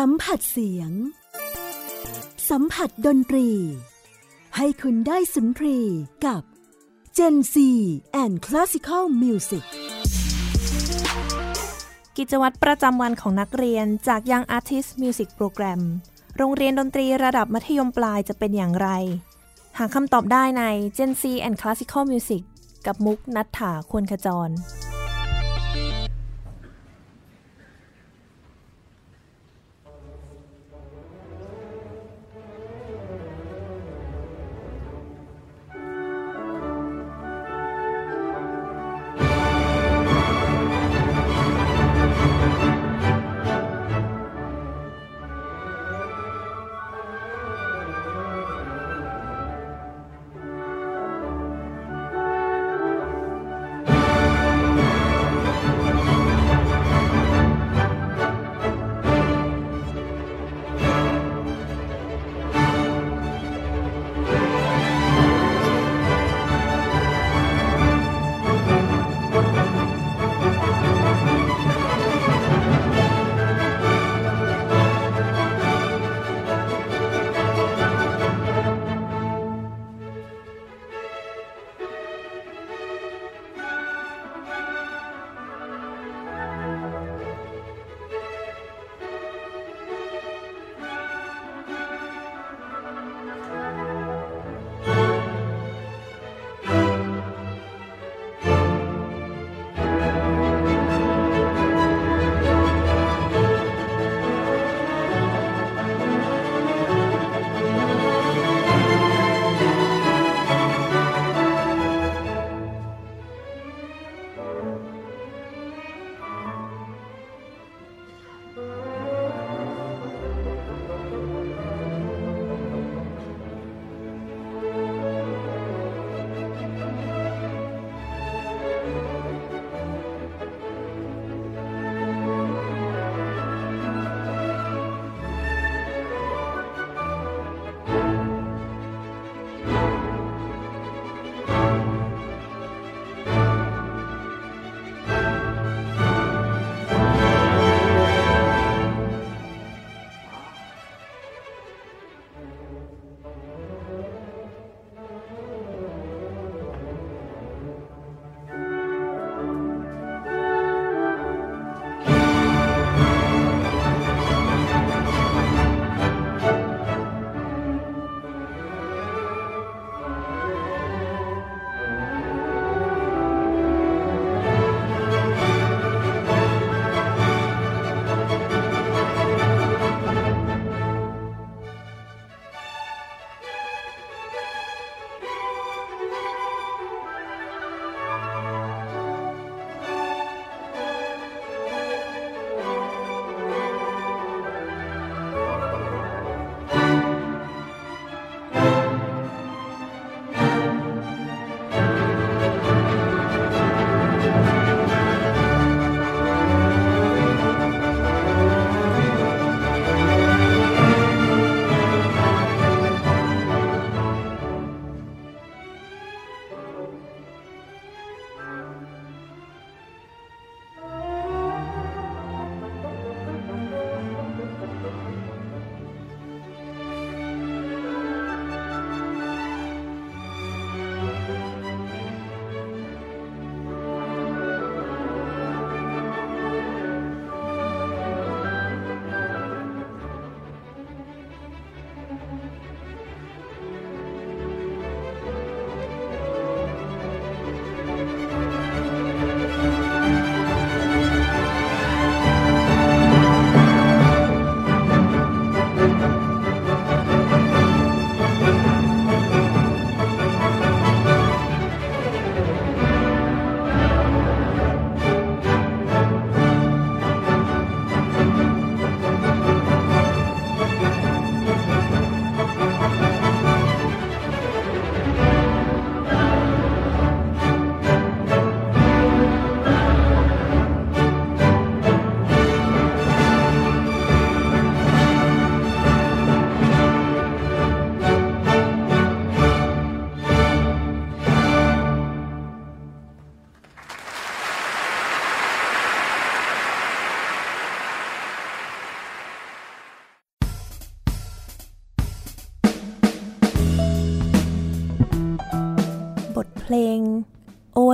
สัมผัสเสียง สัมผัสดนตรี ให้คุณได้สุนทรีกับ Gen C and Classical Music กิจวัตรประจำวันของนักเรียนจาก Young Artist Music Program โรงเรียนดนตรีระดับมัธยมปลายจะเป็นอย่างไร หาคำตอบได้ใน Gen C and Classical Music กับมุกนัฐถาควรขจร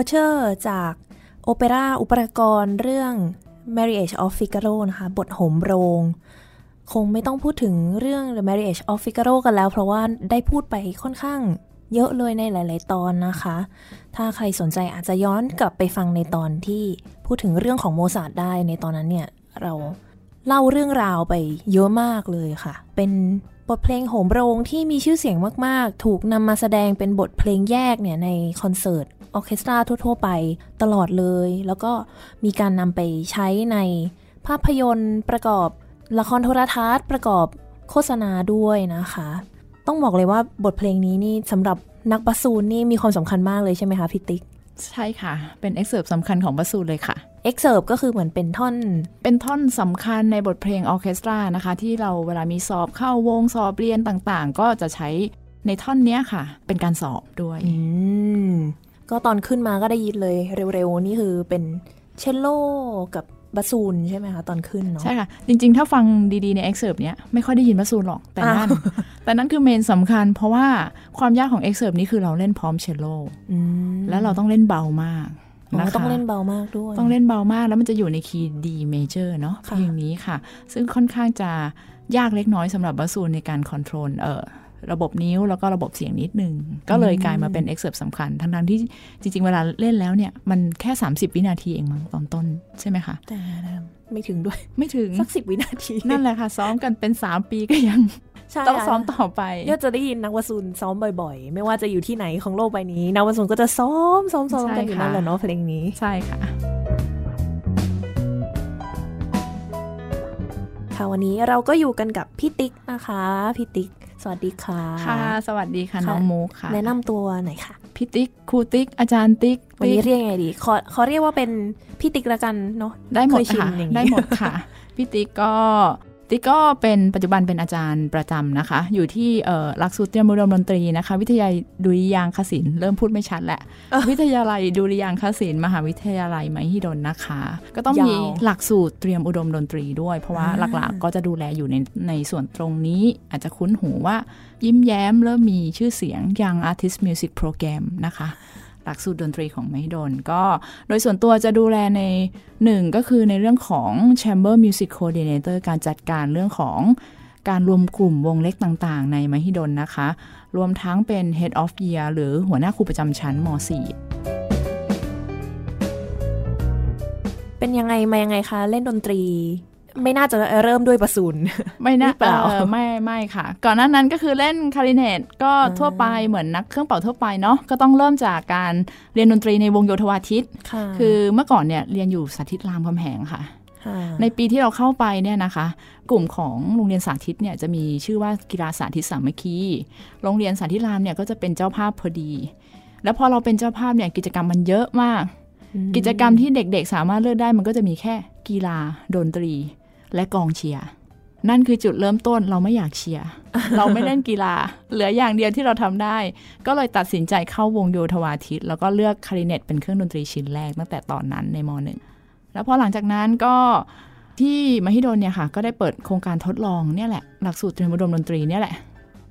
เชอร์จากโอเปร่าอุปรากรเรื่อง Marriage of Figaro นะคะ บทโหมโรง คงไม่ต้องพูดถึงเรื่อง The Marriage of Figaro กันแล้ว เพราะว่าได้พูดไปค่อนข้างเยอะเลยในหลาย ๆ ตอนนะคะ ถ้าใครสนใจอาจจะย้อนกลับไปฟังในตอนที่พูดถึงเรื่องของโมซาร์ทได้ในตอนนั้นเนี่ย เราเล่าเรื่องราวไปเยอะมากเลยค่ะ เป็นบทเพลงโหมโรงที่มีชื่อเสียงมาก ๆ ถูกนำมาแสดงเป็นบทเพลงแยกเนี่ยในคอนเสิร์ต ออเคสตราทั่ว ๆ ไปตลอดเลย แล้วก็มีการนำไปใช้ในภาพยนตร์ประกอบละครโทรทัศน์ ประกอบโฆษณาด้วยนะคะ ต้องบอกเลยว่าบทเพลงนี้นี่สำหรับนักบัสซูนนี่มีความสำคัญมากเลยใช่ไหมคะพี่ติ๊กใช่ค่ะ เป็น excerpt สำคัญของบัสซูนเลยค่ะ excerpt ก็คือเหมือนเป็นท่อน เป็นท่อนสำคัญในบทเพลงออร์เคสตรานะคะ ที่เราเวลามีสอบเข้าวงสอบเรียนต่างๆ ก็จะใช้ในท่อนเนี้ยค่ะ เป็นการสอบด้วยอืม ก็ตอนขึ้นมาก็ได้ยินเลยเร็วๆ นี่คือเป็นเชลโลกับบัสซูนใช่ไหมคะตอนขึ้นเนาะใช่ค่ะ จริงๆ ถ้าฟังดีๆ ใน excerpt เนี้ยไม่ค่อยได้ยินบัสซูนหรอก แต่นั่นอ้าวแต่นั่นคือ main สำคัญ เพราะว่าความยากของ excerpt นี้คือเราเล่นพร้อมเชลโลอืมแล้วเราต้องเล่นเบามากอ๋อนะคะต้องเล่นเบามากด้วย ต้องเล่นเบามากแล้วมันจะอยู่ในคีย์ D major เนาะค่ะเพลงนี้ค่ะ ซึ่งค่อนข้างจะยากเล็กน้อยสำหรับบัสซูนในการ control เอ่อ ระบบนิ้วแล้วก็ระบบเสียงนิดนึง ก็เลยกลายมาเป็นเอ็กเซ t สำคัญ ทั้งๆที่จริง ๆ เวลาเล่นแล้วเนี่ย มันแค่ 30 วินาทีเองมั้งตอนต้นใช่ไหมคะแต่ไม่ถึงด้วยไม่ถึง สักสิบวินาที นั่นแหละค่ะ ซ้อมกันเป็น 3 ปีก็ยังใช่ต้องค่ะซ้อมต่อไปก็จะได้ยินนักบาซูนซ้อมบ่อยๆ ไม่ว่าจะอยู่ที่ไหนของโลกใบนี้ นักบาซูนก็จะซ้อมซ้อมซ้อมกันอยู่นั่นแหละเนาะเพลงนี้ใช่ค่ะค่ะวันนี้เราก็อยู่กันกับพี่ติ๊กนะคะพี่ติ๊ก สวัสดีค่ะ ค่ะ สวัสดีค่ะค่ะน้องมุกค่ะ แนะนำตัวหน่อยค่ะ พี่ติ๊ก ครูติ๊ก อาจารย์ติ๊ก วันนี้ติ๊กเรียกไงดี ขอขอเรียกว่าเป็นพี่ติ๊กละกันเนาะ ได้หมดเคยชินค่ะอย่างนี้ได้หมดค่ะ พี่ติ๊กก็ ติ๊กก็เป็นปัจจุบันเป็นอาจารย์ประจำนะคะ อยู่ที่เอ่อหลักสูตรเตรียมอุดมดนตรีนะคะ วิทยาลัยดุริยางคศิลป์เริ่มพูดไม่ชัดแหละ วิทยาลัยดุริยางคศิลป์มหาวิทยาลัยมหิดลนะคะ ก็ต้องมียาวหลักสูตรเตรียมอุดมดนตรีด้วย เพราะว่าอ่าหลักๆก็จะดูแลอยู่ในในส่วนตรงนี้อาจจะคุ้นหูว่ายิ้มแย้มเริ่มมีชื่อเสียง Young Artist Music Program นะคะห ลักสูตรดนตรีของมหิดลก็โดยส่วนตัวจะดูแลในหนึ่งก็คือในเรื่องของ Chamber Music Coordinator การจัดการเรื่องของการรวมกลุ่มวงเล็กต่างๆ ในมหิดลนะคะ รวมทั้งเป็น Head of Year หรือหัวหน้าครูประจำชั้นมเป็นยังไงมายังไงคะ เล่นดนตรี ไม่น่าจะเริ่มด้วยประสูน .4 ไม่นะหรือเปล่าออไม่ไม่ค่ะ ก่อนหน้านั้นก็คือเล่นคาริเนตก็อ่าทั่วไปเหมือนนักเครื่องเป่าทั่วไปเนาะก็ต้องเริ่มจากการเรียนดนตรีในวงโยธวาทิตค่ะคือเมื่อก่อนเนี่ยเรียนอยู่สาธิตรามคำแหงค่ะค่ะ ในปีที่เราเข้าไปเนี่ยนะคะ กลุ่มของโรงเรียนสาธิตเนี่ยจะมีชื่อว่ากีฬาสาธิตสามัคคีโรงเรียนสาธิตรามเนี่ยก็จะเป็นเจ้าภาพพอดี แล้วพอเราเป็นเจ้าภาพเนี่ยกิจกรรมมันเยอะมาก กิจกรรมที่เด็กๆ สามารถเลือกได้มันก็จะมีแค่กีฬาดนตรี และกองเชียร์นั่นคือจุดเริ่มต้นเราไม่อยากเชียร์เราไม่เล่นกีฬา เหลืออย่างเดียวที่เราทำได้ ก็เลยตัดสินใจเข้าวงโยธวาทิต แล้วก็เลือกคลาริเนตเป็นเครื่องดนตรีชิ้นแรกตั้งแต่ตอนนั้นในมหนึ่งแล้วพอหลังจากนั้นก็ที่มหิดลเนี่ยค่ะ ก็ได้เปิดโครงการทดลองเนี่ยแหละหลักสูตรเตรียมอุดมดนตรีเนี่ยแหละ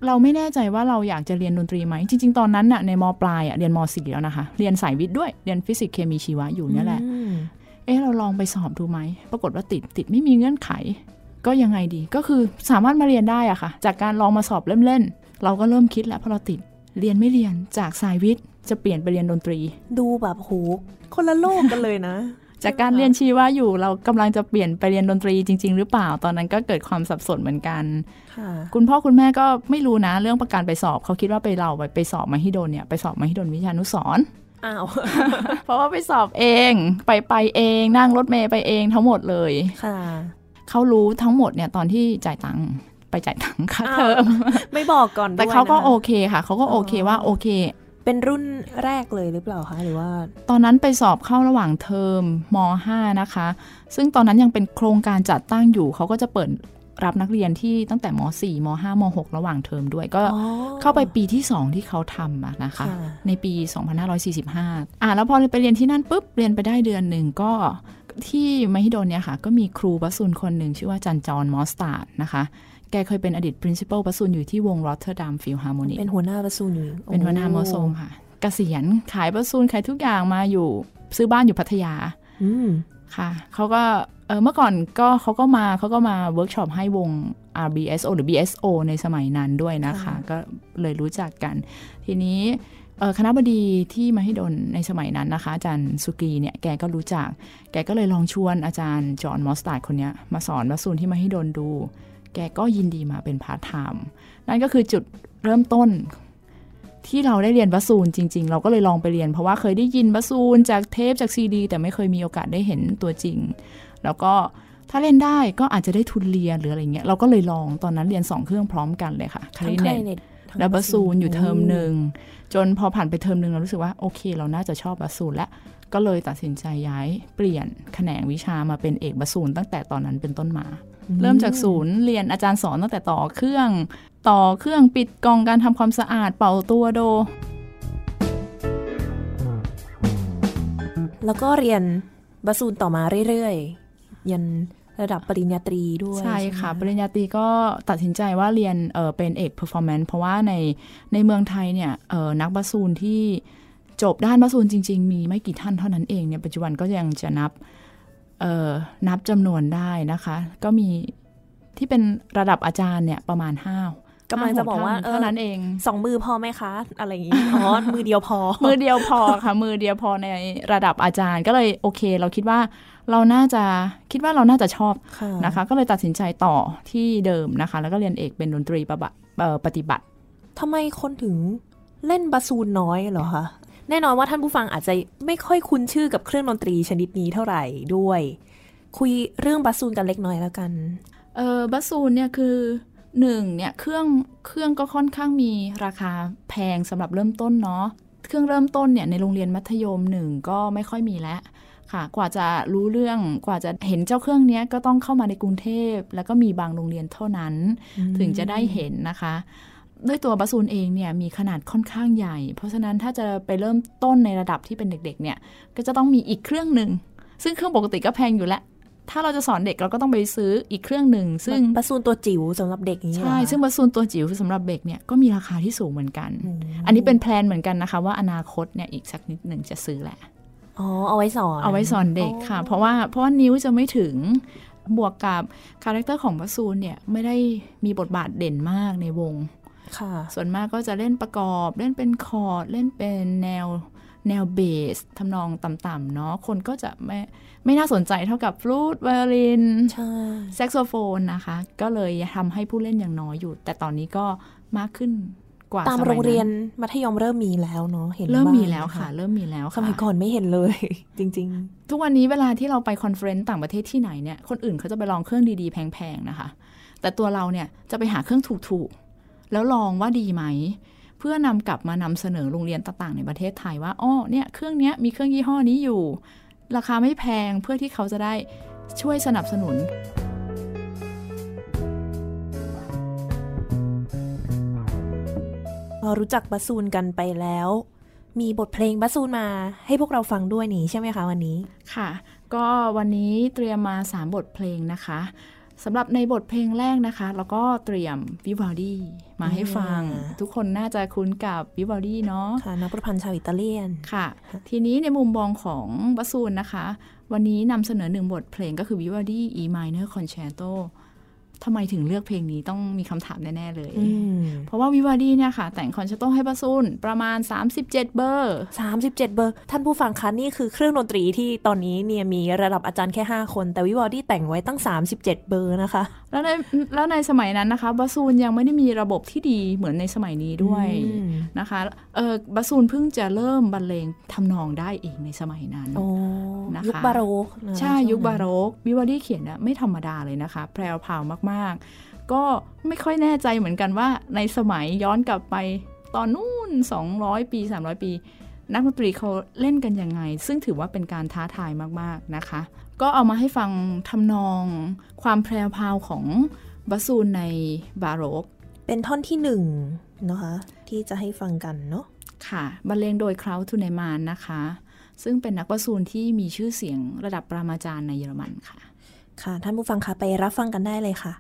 เราไม่แน่ใจว่าเราอยากจะเรียนดนตรีไหมจริง ๆ ตอนนั้นน่ะในมปลายอะเรียนมสี่แล้วนะคะ เรียนสายวิทย์ด้วยเรียนฟิสิกส์เคมีชีวะอยู่เนี่ยแหละอืม เอ๊ะเราลองไปสอบดูไหม ปรากฏว่าติดติดไม่มีเงื่อนไข ก็ยังไงดีก็คือสามารถมาเรียนได้อะค่ะ จากการลองมาสอบเล่นๆเราก็เริ่มคิดแล้วพอเราติดเรียนไม่เรียนจากสายวิทย์จะเปลี่ยนไปเรียนดนตรี ดูแบบโหคนละโลกกันเลยนะ จากการเรียนชีวะอยู่เรากำลังจะเปลี่ยนไปเรียนดนตรีจริง ๆ หรือเปล่าตอนนั้นก็เกิดความสับสนเหมือนกันค่ะคุณพ่อคุณแม่ก็ไม่รู้นะ เรื่องประกันไปสอบเขาคิดว่าไปเราไปไปสอบมหิดลเนี่ยไปสอบมหิดลวิทยานุสรณ์ อ้าวเพราะว่าไปสอบเองไปไปเองนั่งรถเมย์ไปเองทั้งหมดเลยค่ะเขารู้ทั้งหมดเนี่ยตอนที่จ่ายตังค์ไปจ่ายตังค์ค่าอ้าวเทอมไม่บอกก่อนด้วยแต่เขาก็นะคะโอเคค่ะเขาก็โอเคว่าโอเค เป็นรุ่นแรกเลยหรือเปล่าคะหรือว่า ตอนนั้นไปสอบเข้าระหว่างเทอมม .5 นะคะ ซึ่งตอนนั้นยังเป็นโครงการจัดตั้งอยู่เขาก็จะเปิด รับนักเรียนที่ตั้งแต่ม .4 ม .5 ม .6 ระหว่างเทอมด้วย ก็อ๋อเข้าไปปีที่ 2 ที่เขาทำอะนะคะค่ะในปี 2545 อ่าแล้วพอไปเรียนที่นั่นปุ๊บ เรียนไปได้เดือนหนึ่งก็ที่มหิดลเนี่ยค่ะ ก็มีครูบัสซุนคนหนึ่งชื่อว่าจันจรมอสตาร์ดนะคะแกเคยเป็นอดีต principal บัสซุนอยู่ที่วง Rotterdam Philharmonic เป็นหัวหน้าประสูนอยู่ เป็นหัวหน้าโมอโซงค่ะ เกษียณขายบาซูนขายทุกอย่างมาอยู่ ซื้อบ้านอยู่พัทยาอืม ค่ะเขาก็เออเมื่อก่อนก็เขาก็มาเขาก็มาเวิร์กช็อปให้วง RBSO หรือ BSO ในสมัยนั้นด้วยนะคะค่ะก็เลยรู้จักกัน ทีนี้เอ่อคณะบดีที่มหิดลในสมัยนั้นนะคะ อาจารย์สุกรีเนี่ยแกก็รู้จัก แกก็เลยลองชวนอาจารย์จอห์นมอสตาร์ดคนเนี้ยมาสอนบัสซูนที่มหิดลดู แกก็ยินดีมาเป็นพาร์ทไทม์นั่นก็คือจุดเริ่มต้น ที่เราได้เรียนบัสซูนจริง ๆ เราก็เลยลองไปเรียน เพราะว่าเคยได้ยินบัสซูนจากเทปจากซีดี แต่ไม่เคยมีโอกาสได้เห็นตัวจริง แล้วก็ถ้าเล่นได้ก็อาจจะได้ทุนเรียนหรืออะไรเงี้ยเราก็เลยลองตอนนั้นเรียนสองเครื่องพร้อมกันเลยค่ะคทั้ลางริไคเนลตเน็ตทั้งและบาซูนอยู่โเทอมหนึ่งจนพอผ่านไปเทอมหนึ่งเรารู้สึกว่าโอเค เราน่าจะชอบบาซูนและก็เลยตัดสินใจย้ายเปลี่ยนแขนงวิชามาเป็นเอกบาซูนตั้งแต่ตอนนั้นเป็นต้นมา เริ่มจากศูนย์เรียนอาจารย์สอนตั้งแต่ต่อเครื่อง ต่อเครื่องปิดกล่องการทำความสะอาดเป่าตัวโด แล้วก็เรียนบาซูนต่อมาเรื่อยๆ ยันระดับปริญญาตรีด้วยใช่ค่ะไหมปริญญาตรีก็ตัดสินใจว่าเรียนเออเป็นเอก performance เพราะว่าในในเมืองไทยเนี่ยเออนักบาซูนที่จบด้านบาซูนจริง ๆ มีไม่กี่ท่านเท่านั้นเองเนี่ยปัจจุบันก็ยังจะนับเออ นับจำนวนได้นะคะ ก็มีที่เป็นระดับอาจารย์เนี่ยประมาณห้ากำลังจะบอกว่าเท่านั้นเองสองมือพอไหมคะ อะไรอย่างงี้อ๋อมือเดียวพอ มือเดียวพอค่ะ มือเดียวพอในระดับอาจารย์ก็เลยโอเค เราคิดว่าเราน่าจะคิดว่าเราน่าจะชอบค่ะนะคะ ก็เลยตัดสินใจต่อที่เดิมนะคะ แล้วก็เรียนเอกเป็นดนตรีประบะเอ่อปฏิบัติทำไมคนถึงเล่นบาซูนน้อยเหรอคะ แน่นอนว่าท่านผู้ฟังอาจจะไม่ค่อยคุ้นชื่อกับเครื่องดนตรีชนิดนี้เท่าไหร่ด้วย คุยเรื่องบาซูนกันเล็กน้อยแล้วกันเออบัสซูนเนี่ยคือหนึ่งเนี่ยเครื่องเครื่องก็ค่อนข้างมีราคาแพงสำหรับเริ่มต้นเนาะเครื่องเริ่มต้นเนี่ยในโรงเรียนมัธยมหนึ่งก็ไม่ค่อยมีแล้วค่ะ กว่าจะรู้เรื่องกว่าจะเห็นเจ้าเครื่องเนี้ยก็ต้องเข้ามาในกรุงเทพ แล้วก็มีบางโรงเรียนเท่านั้น ถึงจะได้เห็นนะคะ ด้วยตัวบัสซูนเองเนี่ยมีขนาดค่อนข้างใหญ่ เพราะฉะนั้นถ้าจะไปเริ่มต้นในระดับที่เป็นเด็กๆเนี่ยก็จะต้องมีอีกเครื่องหนึ่งซึ่งเครื่องปกติก็แพงอยู่แล้วถ้าเราจะสอนเด็กเราก็ต้องไปซื้ออีกเครื่องหนึ่งซึ่งบาซูนตัวจิ๋วสำหรับเด็กอย่างนี้เหรอใช่คะซึ่งบัสซูนตัวจิ๋วสำหรับเด็กเนี่ยก็มีราคาที่สูงเหมือนกันอืมอันนี้เป็น plan เหมือนกันนะคะว่าอนาคตเนี่ยอีกสักนิดหนึ่งจะซื้อแหละอ๋อเอาไว้สอนเอาไว้สอนเด็กค่ะ เพราะว่าเพราะว่านิ้วจะไม่ถึงบวกกับ character ของบัสซูนเนี่ยไม่ได้มีบทบาทเด่นมากในวงค่ะ ส่วนมากก็จะเล่นประกอบเล่นเป็นคอร์ดเล่นเป็นแนวแนวเบสทำนองต่ำๆเนาะคนก็จะไม่ไม่น่าสนใจเท่ากับฟลูตไวโอลินใช่แซกโซโฟนนะคะ ก็เลยทำให้ผู้เล่นอย่างน้อยอยู่ แต่ตอนนี้ก็มากขึ้นกว่าตามสมัยโรงเรียนนั้นมัธยมเริ่มมีแล้วเนาะเห็นเริ่มบ้างมีแล้วค่ะ เริ่มมีแล้วค่ะสมัยก่อนไม่เห็นเลย จริงทุกวันนี้เวลาที่เราไป conference ต่างประเทศที่ไหนเนี่ยคนอื่นเขาจะไปลองเครื่องดีๆแพงๆนะคะ แต่ตัวเราเนี่ยจะไปหาเครื่องถูกๆ แล้วลองว่าดีไหม เพื่อนำกลับมานำเสนอโรงเรียนต่างๆในประเทศไทยว่าอ้อเนี่ยเครื่องเนี้ยมีเครื่องยี่ห้อนี้อยู่ ราคาไม่แพงเพื่อที่เขาจะได้ช่วยสนับสนุนๆเรารู้จักบาซูนกันไปแล้ว มีบทเพลงบาซูนมาให้พวกเราฟังด้วยนี่ใช่ไหมคะวันนี้ ค่ะ ก็วันนี้เตรียมมา 3 บทเพลงนะคะ สำหรับในบทเพลงแรกนะคะ แล้วก็เตรียมวิว a ลดีมาให้ฟังอ่าทุกคนน่าจะคุ้นกับวิว a ลดีเนาะค่ะนักประพันธ์ชาวอิตาเลียนค่ะ ทีนี้ในมุมมองของบัสซูนนะคะ วันนี้นำเสนอหนึ่งบทเพลงก็คือวิว a ลดี E minor concerto ทำไมถึงเลือกเพลงนี้ต้องมีคำถามแน่ ๆ เลยอืมเพราะว่าวิว a ลดีเนี่ยค่ะ แต่งคอนแชร์โตให้บัสซูนประมาณ 37 เบอร์สามสิบเจ็ดเบอร์ ท่านผู้ฟังคะนี่คือเครื่องดนตรีที่ตอนนี้เนี่ยมีระดับอาจารย์แค่ 5 คน แต่วิวาลดีแต่งไว้ตั้ง 37 เบอร์นะคะแล้วในแล้วในสมัยนั้นนะคะบาซูนยังไม่ได้มีระบบที่ดีเหมือนในสมัยนี้ด้วยอืมนะคะเออบาซูนเพิ่งจะเริ่มบรรเลงทำนองได้เองในสมัยนั้นโอ้นะคะยุคบาโรกนะใช่วงนั้นยุคบาโรกวิวาลดีเขียนนะไม่ธรรมดาเลยนะคะแพรวพราวมากๆ ก็ไม่ค่อยแน่ใจเหมือนกันว่าในสมัยย้อนกลับไปตอนนู้น 200 ปี 300 ปี นักดนตรีเขาเล่นกันยังไง ซึ่งถือว่าเป็นการท้าทายมาก ๆ นะคะ ก็เอามาให้ฟังทำนองความแพรวพราวของบาซูนในบาโรก เป็นท่อนที่หนึ่งนะคะที่จะให้ฟังกันเนาะค่ะบรรเลงโดยคราวทูเนมานนะคะ ซึ่งเป็นนักบาซูนที่มีชื่อเสียงระดับปรามาจารย์ในเยอรมันค่ะ ค่ะ ท่านผู้ฟังคะไปรับฟังกันได้เลยค่ะ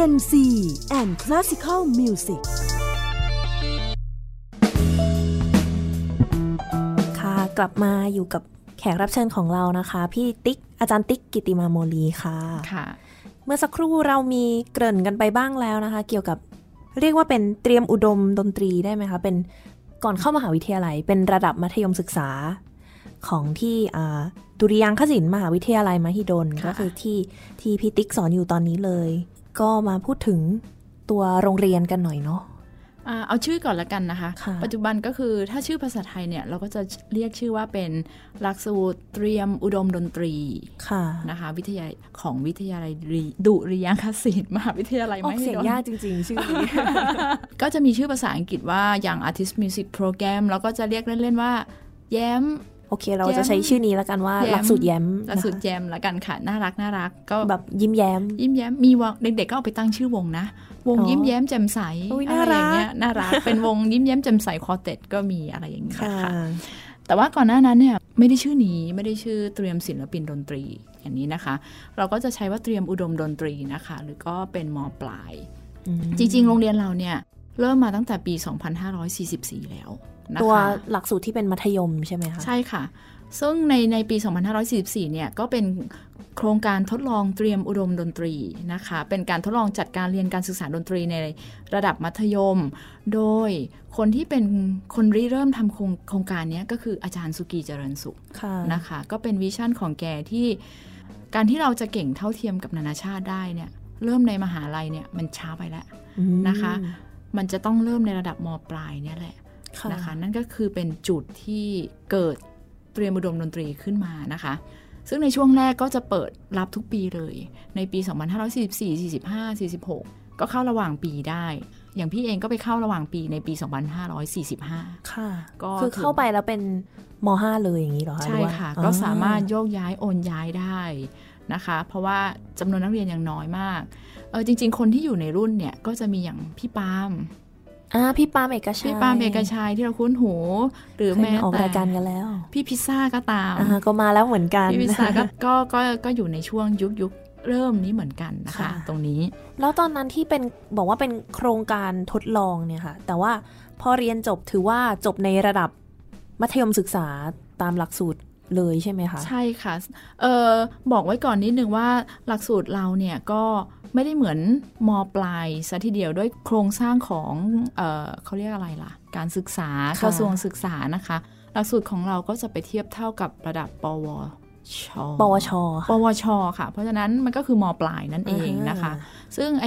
Gen C and Classical Music ค่ะกลับมาอยู่กับแขกรับเชิญของเรานะคะ พี่ติ๊กอาจารย์ติ๊กกิติมาโมลีค่ะค่ะ เมื่อสักครู่เรามีเกริ่นกันไปบ้างแล้วนะคะ เกี่ยวกับเรียกว่าเป็นเตรียมอุดมดนตรีได้ไหมคะ เป็นก่อนเข้ามหาวิทยาลัย เป็นระดับมัธยมศึกษาของที่ดุริยางคศิลป์มหาวิทยาลัยมหิดลค่ะก็คือที่ที่พี่ติ๊กสอนอยู่ตอนนี้เลย ก็มาพูดถึงตัวโรงเรียนกันหน่อยเนาะอ่าเอาชื่อก่อนละกันนะคะค่ะปัจจุบันก็คือถ้าชื่อภาษาไทยเนี่ยเราก็จะเรียกชื่อว่าเป็นหลักสูตรเตรียมอุดมดนตรีค่ะนะคะวิทยาของวิทยาลัยดุริยางคศิลป์มหาวิทยาลัยออกมหิเสียงดลยากจริง ๆ ชื่อนี้ ก็จะมีชื่อภาษาอังกฤษว่าอย่าง Artist Music Program แล้วก็จะเรียกเล่น ๆ ว่า แย้มโอเคเราจะใช้ชื่อนี้แล้วกันว่าแย้มหลักสูตรแย้มหลักสูตรนะคะแย้มละกันค่ะน่ารักน่ารัก ก็แบบยิ้มแย้ม ยิ้มแย้มมีวงเด็กๆก็เอาไปตั้งชื่อวงนะ วงอ๋อยิ้มแย้มแจ่มใสอุ๊ยอะไรน่ารักอย่างเงี้ยน่ารักเป็นวงยิ้มแย้มแจ่มใสคอเต็ดก็มีอะไรอย่างเงี้ยค่ะค่ะแต่ว่าก่อนหน้านั้นเนี่ยไม่ได้ชื่อนี้ไม่ได้ชื่อเตรียมศิลปินดนตรีอย่างนี้นะคะ เราก็จะใช้ว่าเตรียมอุดมดนตรีนะคะ หรือก็เป็นมปลายอืมจริง ๆ โรงเรียนเราเนี่ยเริ่มมาตั้งแต่ปี 2544 แล้วนะคะ ตัวหลักสูตรที่เป็นมัธยมใช่ไหมคะ ใช่ค่ะ ซึ่งในในปี 2544 เนี่ยก็เป็นโครงการทดลองเตรียมอุดมดนตรีนะคะ เป็นการทดลองจัดการเรียนการศึกษาดนตรีในระดับมัธยม โดยคนที่เป็นคนริเริ่มทำโครงโครงการนี้ก็คืออาจารย์สุกีเจริญสุขค่ะนะคะ ก็เป็นวิชั่นของแกที่การที่เราจะเก่งเท่าเทียมกับนานาชาติได้เนี่ย เริ่มในมหาลัยเนี่ยมันช้าไปแล้วอืมนะคะ มันจะต้องเริ่มในระดับมปลายเนี่ยแหละค่ะ นะคะ นั่นก็คือเป็นจุดที่เกิดเตรียมอุดมดนตรีขึ้นมานะคะ ซึ่งในช่วงแรกก็จะเปิดรับทุกปีเลย ในปี 2544 45 46 ก็เข้าระหว่างปีได้ อย่างพี่เองก็ไปเข้าระหว่างปีในปี 2545 ค่ะ ก็คือเข้าไปแล้วเป็นม .5 เลยอย่างนี้เหรอคะใช่หรือว่าค่ะอ๋อก็สามารถโยกย้ายโอนย้ายได้นะคะ เพราะว่าจำนวนนักเรียนยังน้อยมากเออจริง ๆ คนที่อยู่ในรุ่นเนี่ยก็จะมีอย่างพี่ปาล์ม อ่าพี่ปาล์มเอกชัยพี่ปาล์มเอกชัยที่เราคุ้นหู หรือเคยแม้มาออกแต่รายการกันแล้ว พี่พิซซ่าก็ตามอ่าก็มาแล้วเหมือนกันพี่พิซซ่าก็ก็ก็ก็อยู่ในช่วงยุคยุคเริ่มนี้เหมือนกันนะคะค่ะตรงนี้ แล้วตอนนั้นที่เป็นบอกว่าเป็นโครงการทดลองเนี่ยค่ะ แต่ว่าพอเรียนจบถือว่าจบในระดับมัธยมศึกษาตามหลักสูตรเลยใช่ไหมคะ ใช่ค่ะ เออบอกไว้ก่อนนิดนึงว่าหลักสูตรเราเนี่ยก็ ไม่ได้เหมือนมปลายซะทีเดียวด้วยโครงสร้างของเออเขาเรียกอะไรล่ะ การศึกษาค่ะกระทรวงศึกษานะคะ หลักสูตรของเราก็จะไปเทียบเท่ากับระดับปวชปวช ปวช ค่ะ เพราะฉะนั้นมันก็คือมปลายนั่นเองนะคะอ่าซึ่งไอ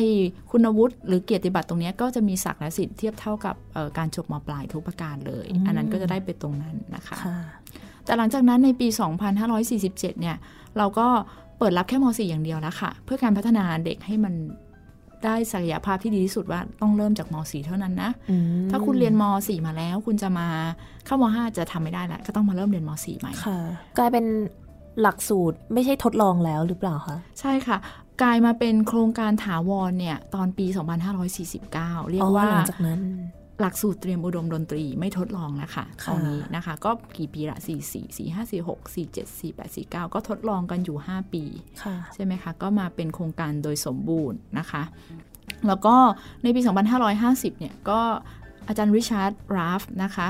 คุณวุฒิหรือเกียรติบัตรตรงเนี้ยก็จะมีศักดิ์และสิทธิ์เทียบเท่ากับเอ่อการจบมปลายทุกประการเลยอืมอันนั้นก็จะได้ไปตรงนั้นนะคะค่ะแต่หลังจากนั้นในปี 2547 เนี่ย เราก็ เปิดรับแค่ม .4 อย่างเดียวแล้วค่ะ เพื่อการพัฒนาเด็กให้มันได้ศักยภาพที่ดีที่สุดว่าต้องเริ่มจากม .4 เท่านั้นนะอืมถ้าคุณเรียนม .4 มาแล้ว คุณจะมาเข้าม .5 จะทำไม่ได้แล้วก็ต้องมาเริ่มเรียนม .4 ใหม่ค่ะกลายเป็นหลักสูตรไม่ใช่ทดลองแล้วหรือเปล่าคะ ใช่ค่ะ กลายมาเป็นโครงการถาวรเนี่ย ตอนปี 2549 เรียกว่าอ๋อหลังจากนั้น หลักสูตรเตรียมอุดมดนตรีไม่ทดลองแล้วค่ะค่ะตรงนี้นะคะ ก็กี่ปีละ4 4 4 5 4 6 4 7 4 8 4 9 ก็ทดลองกันอยู่ 5 ปีค่ะใช่ไหมคะ ก็มาเป็นโครงการโดยสมบูรณ์นะคะ แล้วก็ในปี 2550 เนี่ย ก็อาจารย์ริชาร์ดราฟนะคะ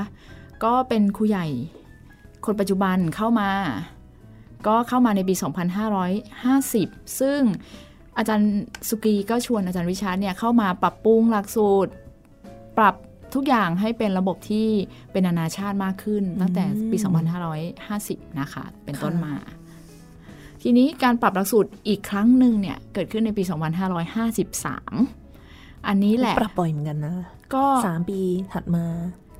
ก็เป็นครูใหญ่คนปัจจุบันเข้ามา ก็เข้ามาในปี 2550 ซึ่งอาจารย์สุกีก็ชวนอาจารย์ริชาร์ดเนี่ยเข้ามาปรับปรุงหลักสูตร ปรับ ทุกอย่างให้เป็นระบบที่เป็นนานาชาติมากขึ้น ตั้งแต่ปี 2550 นะคะ เป็นต้นมา ทีนี้การปรับหลักสูตรอีกครั้งหนึ่งเนี่ย เกิดขึ้นในปี 2553 อันนี้แหละ ปรับบ่อยเหมือนกันนะ ก็สามปีถัดมา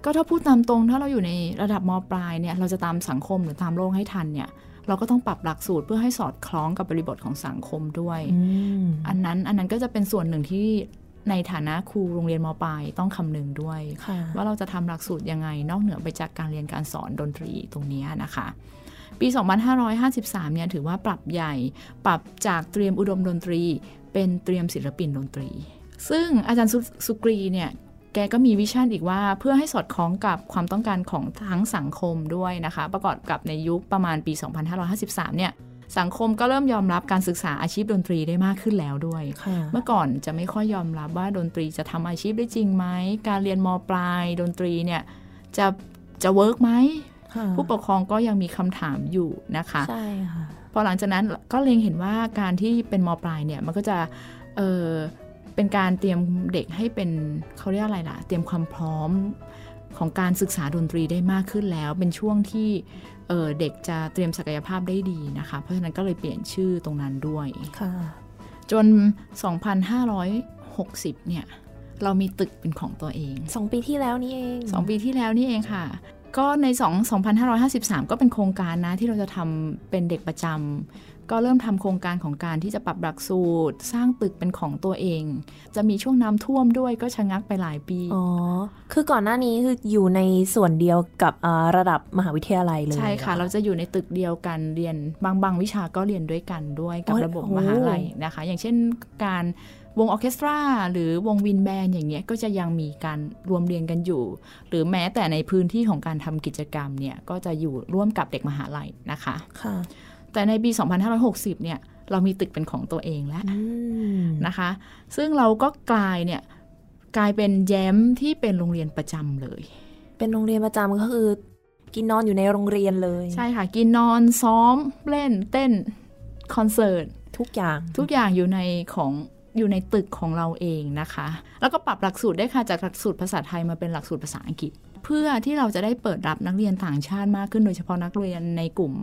ก็ถ้าพูดตามตรงถ้าเราอยู่ในระดับมปลายเนี่ย เราจะตามสังคมหรือตามโลกให้ทันเนี่ยเราก็ต้องปรับหลักสูตรเพื่อให้สอดคล้องกับบริบทของสังคมด้วยอืมอันนั้นอันนั้นก็จะเป็นส่วนหนึ่งที่ ในฐานะครูโรงเรียนมปลายต้องคำนึงด้วยค่ะว่าเราจะทำหลักสูตรยังไง นอกเหนือไปจากการเรียนการสอนดนตรีตรงเนี้ยนะคะปี 2553 เนี่ยถือว่าปรับใหญ่ปรับจากเตรียมอุดมดนตรี เป็นเตรียมศิลปินดนตรี ซึ่งอาจารย์สุสุกรีเนี่ยแกก็มี vision อีกว่าเพื่อให้สอดคล้องกับความต้องการของทั้งสังคมด้วยนะคะ ประกอบกับในยุคประมาณปี 2553 เนี่ย สังคมก็เริ่มยอมรับการศึกษาอาชีพดนตรีได้มากขึ้นแล้วด้วยค่ะเมื่อก่อนจะไม่ค่อยยอมรับว่าดนตรีจะทำอาชีพได้จริงไหม การเรียนมปลายดนตรีเนี่ยจะจะ work ไหมค่ะผู้ปกครองก็ยังมีคำถามอยู่นะคะใช่ค่ะพอหลังจากนั้นก็เล็งเห็นว่าการที่เป็นมปลายเนี่ยมันก็จะเออเป็นการเตรียมเด็กให้เป็นเขาเรียกอะไรล่ะ เตรียมความพร้อมของการศึกษาดนตรีได้มากขึ้นแล้ว เป็นช่วงที่ เออเด็กจะเตรียมศักยภาพได้ดีนะคะ เพราะฉะนั้นก็เลยเปลี่ยนชื่อตรงนั้นด้วยค่ะจน 2,560 เนี่ย เรามีตึกเป็นของตัวเองสองปีที่แล้วนี่เอง 2 ปีที่แล้วนี่เองค่ะ ก็ใน 2 2,553 ก็เป็นโครงการนะที่เราจะทำเป็นเด็กประจำ ก็เริ่มทำโครงการของการที่จะปรับหลักสูตร สร้างตึกเป็นของตัวเอง จะมีช่วงน้ำท่วมด้วยก็ชะงักไปหลายปี อ๋อ คือก่อนหน้านี้คืออยู่ในส่วนเดียวกับอ่าระดับมหาวิทยาลัยเลย ใช่ค่ะหอเราจะอยู่ในตึกเดียวกันเรียนบางบางวิชาก็เรียนด้วยกันด้วยกับโอ้ยระบบโอ้มหาลัยนะคะ อย่างเช่นการวงออร์เคสตราหรือวงวินแบนด์อย่างเงี้ยก็จะยังมีการรวมเรียนกันอยู่ หรือแม้แต่ในพื้นที่ของการทำกิจกรรมเนี่ยก็จะอยู่ร่วมกับเด็กมหาลัยนะคะ ค่ะ แต่ในปี 2560 เนี่ย เรามีตึกเป็นของตัวเองแล้วอืมนะคะ ซึ่งเราก็กลายเนี่ยกลายเป็นแย้มที่เป็นโรงเรียนประจำเลย เป็นโรงเรียนประจำก็คือ กินนอนอยู่ในโรงเรียนเลย ใช่ค่ะ กินนอนซ้อมเล่นเต้นคอนเสิร์ตทุกอย่างทุกอย่างอยู่ในของอยู่ในตึกของเราเองนะคะ แล้วก็ปรับหลักสูตรได้ค่ะจากหลักสูตรภาษาไทยมาเป็นหลักสูตรภาษาอังกฤษ เพื่อที่เราจะได้เปิดรับนักเรียนต่างชาติมากขึ้นโดยเฉพาะนักเรียนในกลุ่ม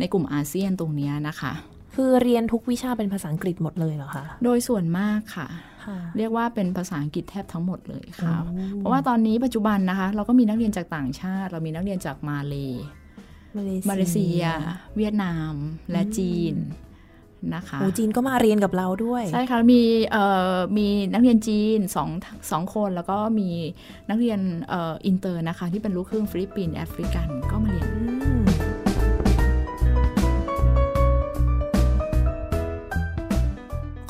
ในกลุ่มอาเซียนตรงเนี้ยนะคะ คือเรียนทุกวิชาเป็นภาษาอังกฤษหมดเลยเหรอคะ โดยส่วนมากค่ะค่ะเรียกว่าเป็นภาษาอังกฤษแทบทั้งหมดเลยค่ะโอ้เพราะว่าตอนนี้ปัจจุบันนะคะ เราก็มีนักเรียนจากต่างชาติ เรามีนักเรียนจากมาเลมาเลเซีย เวียดนาม และจีน นะคะโอ้จีนก็มาเรียนกับเราด้วย ใช่ค่ะ มีเอ่อมีนักเรียนจีนสองสองคนแล้วก็มีนักเรียนเอ่ออินเตอร์นะคะ ที่เป็นลูกครึ่งฟิลิปปินส์แอฟริกันก็มาเรียนอืม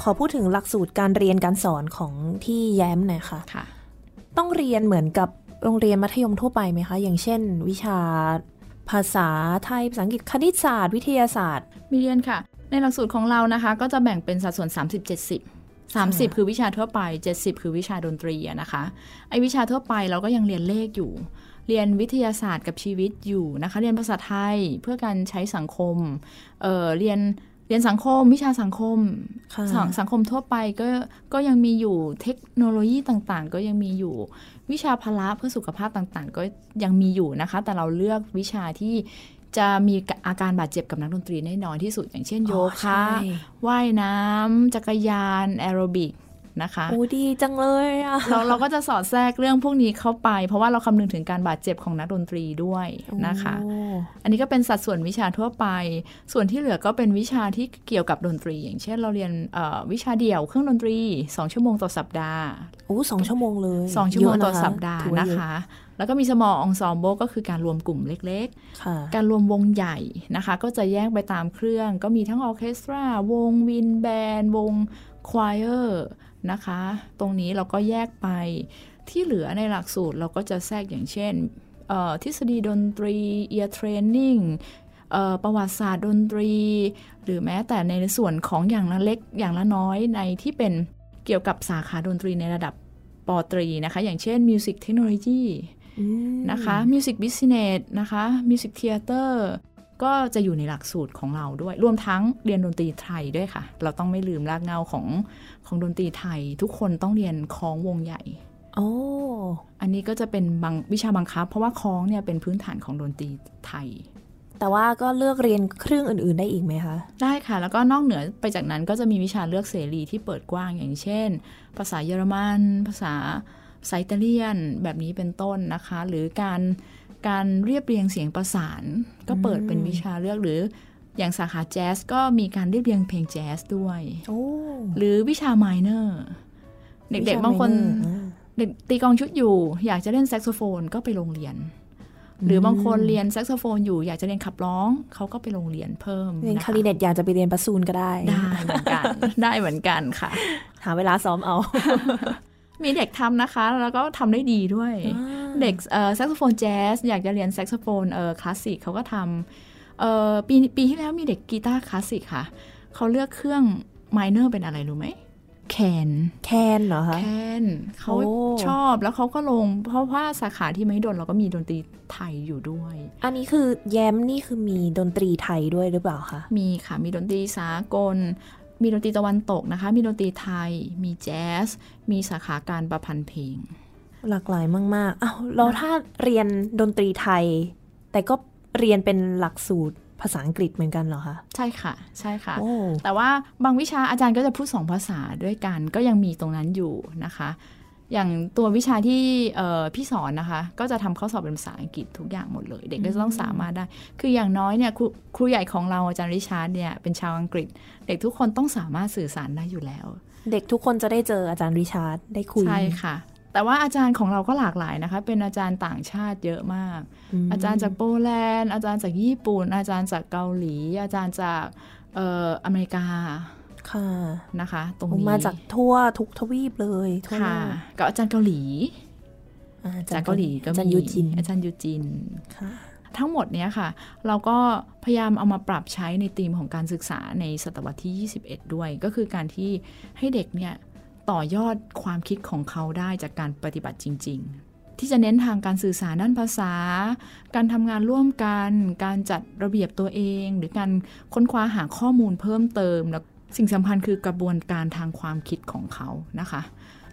ขอพูดถึงหลักสูตรการเรียนการสอนของที่ YAMP หน่อยค่ะค่ะ ต้องเรียนเหมือนกับโรงเรียนมัธยมทั่วไปไหมคะ อย่างเช่น วิชาภาษาไทย ภาษาอังกฤษ คณิตศาสตร์ วิทยาศาสตร์ มีเรียนค่ะ ในหลักสูตรของเรานะคะ ก็จะแบ่งเป็นสัดส่วน 30 70 30 คือวิชาทั่วไป 70 คือวิชาดนตรีอะนะคะ ไอวิชาทั่วไปเราก็ยังเรียนเลขอยู่ เรียนวิทยาศาสตร์กับชีวิตอยู่นะคะ เรียนภาษาไทยเพื่อการใช้สังคมเออเรียนเรียนสังคมวิชาสังคมค่ะสังสังคมทั่วไปก็ก็ยังมีอยู่เทคโนโลยีต่างๆ ก็ยังมีอยู่วิชาพละเพื่อสุขภาพต่างๆ ก็ยังมีอยู่นะคะ แต่เราเลือกวิชาที่ จะมีอาการบาดเจ็บกับนักดนตรีได้น้อยที่สุด อย่างเช่นโยอ๋อคะใช่ว่ายน้ำจักรยาน แอโรบิก นะคะโอ้ดีจังเลยอะเราเราก็จะสอดแทรกเรื่องพวกนี้เข้าไป เพราะว่าเราคำนึงถึงการบาดเจ็บของนักดนตรีด้วยนะคะโอ้อันนี้ก็เป็นสัดส่วนวิชาทั่วไป ส่วนที่เหลือก็เป็นวิชาที่เกี่ยวกับดนตรี อย่างเช่น เราเรียนเอ่อวิชาเดี่ยวเครื่องดนตรี 2 ชั่วโมงต่อสัปดาห์โอ้สองชั่วโมงเลย2ชั่วโมงเยะต่อสัปดาห์ถือว่านะเยอคะแล้วก็มี small ensemble ก็คือการรวมกลุ่มเล็กๆค่ะการรวมวงใหญ่นะคะ ก็จะแยกไปตามเครื่อง ก็มีทั้งออร์เคสตราวง wind band วง choir นะคะ ตรงนี้เราก็แยกไปที่เหลือในหลักสูตรเราก็จะแทรกอย่างเช่นเอ่อทฤษฎีดนตรี ear training เอ่อประวัติศาสตร์ดนตรี หรือแม้แต่ในส่วนของอย่างละเล็กอย่างละน้อยในที่เป็นเกี่ยวกับสาขาดนตรีในระดับปอตรีนะคะ อย่างเช่น Music Technology อืมนะคะ Music Business นะคะ Music Theater ก็จะอยู่ในหลักสูตรของเราด้วย รวมทั้งเรียนดนตรีไทยด้วยค่ะ เราต้องไม่ลืมรากเหง้าของของดนตรีไทย ทุกคนต้องเรียนคล้องวงใหญ่ โอ้ อันนี้ก็จะเป็นบางวิชาบังคับ เพราะว่าคล้องเนี่ยเป็นพื้นฐานของดนตรีไทย แต่ว่าก็เลือกเรียนเครื่องอื่น ๆ ได้อีกไหมคะ ได้ค่ะ แล้วก็นอกเหนือไปจากนั้นก็จะมีวิชาเลือกเสรีที่เปิดกว้างอย่างเช่น ภาษาเยอรมัน ภาษาไซตาเลียน แบบนี้เป็นต้นนะคะ หรือการ การเรียบเรียงเสียงประสาน ก็เปิดเป็นวิชาเลือกหรืออย่างสาขาแจ๊สก็มีการเรียบเรียงเพลงแจ๊สด้วยโอ้หรือวิชาไมเนอร์ เด็กๆบางคนเด็กตีกลองชุดอยู่ อยากจะเล่นแซกโซโฟนก็ไปลงเรียน หรือบางคนเรียนแซกโซโฟนอยู่อยากจะเรียนขับร้องเขาก็ไปลงเรียนเพิ่มนะ เรียนคลาริเนตอยากจะไปเรียนบาซูนก็ได้ ได้เหมือนกันได้เหมือนกันค่ะ หาเวลาซ้อมเอา มีเด็กทำนะคะ แล้วก็ทำได้ดีด้วย เด็กเอ่อแซกโซโฟนแจ๊สอยากจะเรียนแซกโซโฟนเอ่อคลาสสิกเขาก็ทำเอ่อปีปีที่แล้วมีเด็กกีตาร์คลาสสิกค่ะ เขาเลือกเครื่อง minor เป็นอะไรรู้ไหมแคนแคนเหรอคะแคนเขาโอ้ชอบแล้วเขาก็ลง เพราะว่าสาขาที่ไม่ดนเราก็มีดนตรีไทยอยู่ด้วย อันนี้คือแย้มนี่คือมีดนตรีไทยด้วยหรือเปล่าคะ มีค่ะ มีดนตรีสากล มีดนตรีตะวันตกนะคะ มีดนตรีไทย มีแจ๊ส มีสาขาการประพันธ์เพลง หลากหลายมากๆอ้าวเราถ้าเรียนดนตรีไทย แต่ก็เรียนเป็นหลักสูตรภาษาอังกฤษเหมือนกันเหรอคะ ใช่ค่ะ ใช่ค่ะโอ้แต่ว่าบางวิชาอาจารย์ก็จะพูดสองภาษาด้วยกัน ก็ยังมีตรงนั้นอยู่นะคะ อย่างตัววิชาที่เอ่อพี่สอนนะคะ ก็จะทำข้อสอบเป็นภาษาอังกฤษทุกอย่างหมดเลย เด็กก็จะต้องสามารถได้ คืออย่างน้อยเนี่ยครูครูใหญ่ของเราอาจารย์ริชาร์ดเนี่ยเป็นชาวอังกฤษ เด็กทุกคนต้องสามารถสื่อสารได้อยู่แล้ว เด็กทุกคนจะได้เจออาจารย์ริชาร์ดได้คุยใช่ค่ะแต่ว่าอาจารย์ของเราก็หลากหลายนะคะ เป็นอาจารย์ต่างชาติเยอะมากมอาจารย์จากโปแลนด์ อาจารย์จากญี่ปุ่น อาจารย์จากเกาหลี อาจารย์จากเอ่ออเมริกา ค่ะนะคะ ตรงผมนี้มาจากทั่วทุกทวีปเลยทั่วโลค่ะกกับอาจารย์เกาหลีอ่จากเกาหลีก็อาจารมีย์ยูจินอาจารย์ยูจินค่ะทั้งหมดเนี้ยค่ะ เราก็พยายามเอามาปรับใช้ในธีมของการศึกษาในศตวรรษที่ 21 ด้วย ก็คือการที่ให้เด็กเนี่ยต่อยอดความคิดของเขาได้จากการปฏิบัติจริง ๆ ที่จะเน้นทางการสื่อสารด้านภาษา การทำงานร่วมกัน การจัดระเบียบตัวเอง หรือการค้นคว้าหาข้อมูลเพิ่มเติมแล้ว สิ่งสำคัญคือกระบวนการทางความคิดของเขานะคะ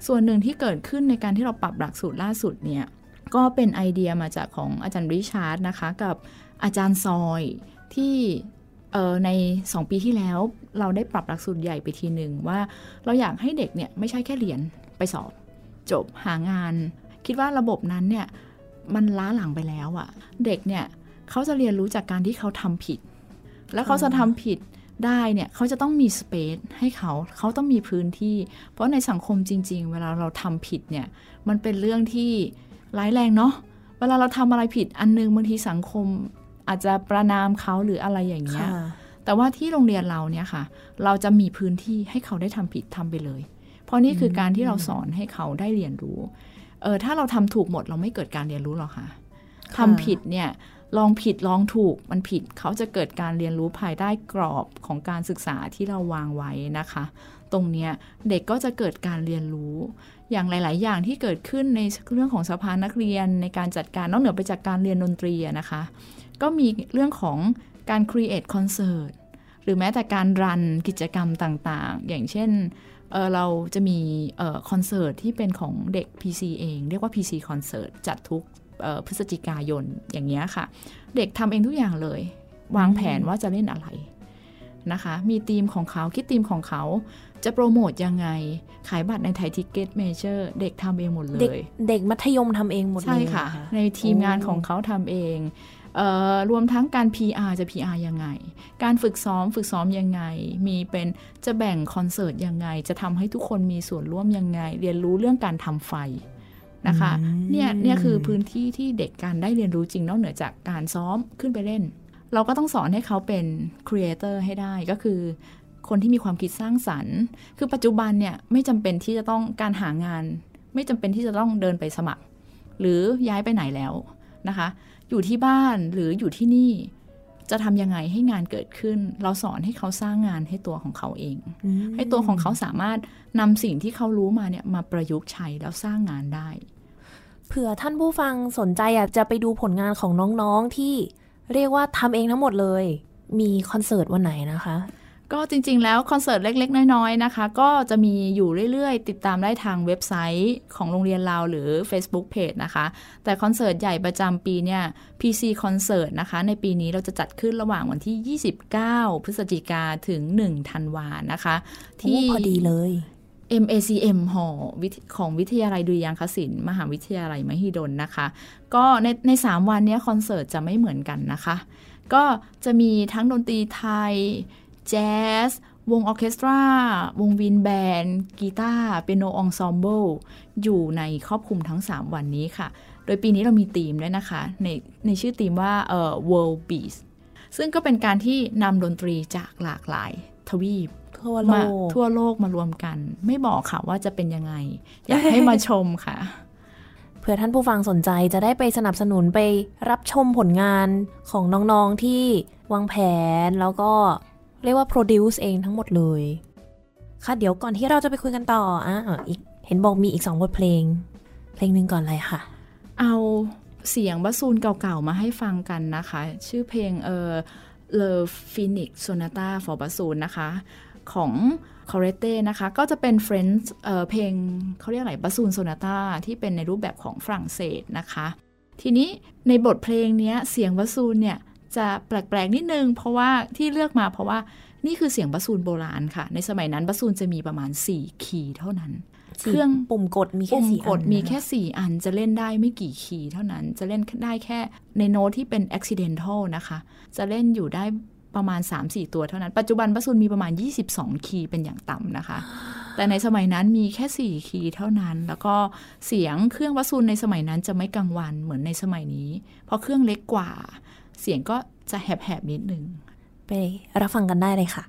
ส่วนหนึ่งที่เกิดขึ้นในการที่เราปรับหลักสูตรล่าสุดเนี่ยก็เป็นไอเดียมาจากของอาจารย์ริชาร์ดนะคะ กับอาจารย์ซอยที่ใน 2 ปีที่แล้วเราได้ปรับหลักสูตรใหญ่ไปทีหนึ่งว่าเราอยากให้เด็กเนี่ยไม่ใช่แค่เรียนไปสอบจบหางาน คิดว่าระบบนั้นเนี่ยมันล้าหลังไปแล้วอะ่ะ เด็กเนี่ยเขาจะเรียนรู้จากการที่เขาทำผิด แล้วเขาจะทำผิด ได้เนี่ยเขาจะต้องมีสเปซให้เขาเขาต้องมีพื้นที่ เพราะในสังคมจริง ๆ เวลาเราทำผิดเนี่ยมันเป็นเรื่องที่ร้ายแรงเนาะเวลาเราทำอะไรผิดอันนึงบางทีสังคมอาจจะประนามเขาหรืออะไรอย่างเงี้ยแต่ว่าที่โรงเรียนเราเนี่ยค่ะ เราจะมีพื้นที่ให้เขาได้ทำผิดทำไปเลย เพราะนี่คือการที่เราสอนให้เขาได้เรียนรู้เออถ้าเราทำถูกหมดเราไม่เกิดการเรียนรู้หรอกค่ะทำผิดเนี่ย ลองผิดลองถูกมันผิดเขาจะเกิดการเรียนรู้ภายใต้กรอบของการศึกษาที่เราวางไว้นะคะ ตรงนี้เด็กก็จะเกิดการเรียนรู้ อย่างหลาย ๆ อย่างที่เกิดขึ้นในเรื่องของสภานักเรียนในการจัดการนอกเหนือไปจากการเรียนดนตรีนะคะ ก็มีเรื่องของการ create concert หรือแม้แต่การ run กิจกรรมต่าง ๆ อย่างเช่นเราจะมีคอนเสิร์ตที่เป็นของเด็ก PC เอง เรียกว่า PC คอนเสิร์ตจัดทุก พฤศจิกายนอย่างเงี้ยค่ะ เด็กทำเองทุกอย่างเลย วางแผนว่าจะเล่นอะไรนะคะ มีทีมของเขาคิดทีมของเขาจะโปรโมทยังไง ขายบัตรใน Thaiticketmajor เด็กทำเองหมดเลย เด็กมัธยมทำเองหมดเลย ใช่ค่ะ ในทีมงานของเขาทำเองเออรวมทั้งการ PR จะ PR ยังไง การฝึกซ้อมฝึกซ้อมยังไง มีเป็นจะแบ่งคอนเสิร์ตยังไง จะทำให้ทุกคนมีส่วนร่วมยังไง เรียนรู้เรื่องการทำไฟ นะคะเนี่ยเนี่ยคือพื้นที่ที่เด็กการได้เรียนรู้จริงนอกเหนือจากการซ้อมขึ้นไปเล่น เราก็ต้องสอนให้เขาเป็นครีเอเตอร์ให้ได้ก็คือคนที่มีความคิดสร้างสรรค์ คือปัจจุบันเนี่ยไม่จำเป็นที่จะต้องการหางาน ไม่จำเป็นที่จะต้องเดินไปสมัคร หรือย้ายไปไหนแล้วนะคะ อยู่ที่บ้านหรืออยู่ที่นี่ จะทำยังไงให้งานเกิดขึ้น เราสอนให้เขาสร้างงานให้ตัวของเขาเอง ให้ตัวของเขาสามารถนำสิ่งที่เขารู้มาเนี่ยมาประยุกต์ใช้แล้วสร้างงานได้ เผื่อท่านผู้ฟังสนใจอยากจะไปดูผลงานของน้องๆที่เรียกว่าทำเองทั้งหมดเลย มีคอนเสิร์ตวันไหนนะคะ ก็จริงๆ แล้วคอนเสิร์ตเล็ก ๆ น้อยๆ นะคะ ก็จะมีอยู่เรื่อยๆ ติดตามได้ทางเว็บไซต์ของโรงเรียนเราหรือ Facebook Page นะคะ แต่คอนเสิร์ตใหญ่ประจำปีเนี่ย PC คอนเสิร์ตนะคะ ในปีนี้เราจะจัดขึ้นระหว่างวันที่ 29 พฤศจิกาถึง 1 ธันวานะคะ ที่พอดีเลย MACM หอของวิทยาลัยดุริยางคศิลป์มหาวิทยาลัยมหิดลนะคะ ก็ในใน 3 วันนี้คอนเสิร์ตจะไม่เหมือนกันนะคะ ก็จะมีทั้งดนตรีไทย แจ๊สวงออเคสตราวง wind band กีตาร์เปียโน ensemble อยู่ในครอบคลุมทั้ง 3 วันนี้ค่ะ โดยปีนี้เรามีธีมด้วยนะคะ ในในชื่อธีมว่าเอ่อ World Beats ซึ่งก็เป็นการที่นำดนตรีจากหลากหลายทวีปทั่วโลกทั่วโลกมารวมกัน ไม่บอกค่ะว่าจะเป็นยังไง อยากให้มาชมค่ะ เผื่อท่านผู้ฟังสนใจจะได้ไปสนับสนุนไปรับชมผลงานของน้องๆที่วางแผนแล้วก็ เรียกว่า produce เองทั้งหมดเลย ค่ะเดี๋ยวก่อนที่เราจะไปคุยกันต่ออะอีกเห็นบอกมีอีกสองบทเพลง เพลงหนึ่งก่อนเลยค่ะ เอาเสียงบัสซูนเก่าๆ มาให้ฟังกันนะคะ ชื่อเพลงเออ The Phoenix Sonata for Bassoon นะคะของ Corrette นะคะ ก็จะเป็น French เพลงเขาเรียกอะไรบัสซูนโซนาตาที่เป็นในรูปแบบของฝรั่งเศสนะคะ ทีนี้ในบทเพลงนี้เสียงบัสซูนเนี่ย จะแปลกๆนิดนึง เพราะว่าที่เลือกมาเพราะว่านี่คือเสียงบัสซูนโบราณค่ะ ในสมัยนั้นบัสซูนจะมีประมาณ 4 คีย์เท่านั้น เครื่องปุ่มกดมีแค่สี่อันมีแค่ 4 อันจะเล่นได้ไม่กี่คีย์เท่านั้น จะเล่นได้แค่ในโน้ตที่เป็น accidental นะคะ จะเล่นอยู่ได้ประมาณ 3-4 ตัวเท่านั้น ปัจจุบันบัสซูนมีประมาณ 22 คีย์เป็นอย่างต่ำนะคะ แต่ในสมัยนั้นมีแค่ 4 คีย์เท่านั้น แล้วก็เสียงเครื่องบัสซูนในสมัยนั้นจะไม่กังวันเหมือนในสมัยนี้ เพราะเครื่องเล็กกว่า เสียงก็จะแหบๆนิดนึง ไปรับฟังกันได้เลยค่ะ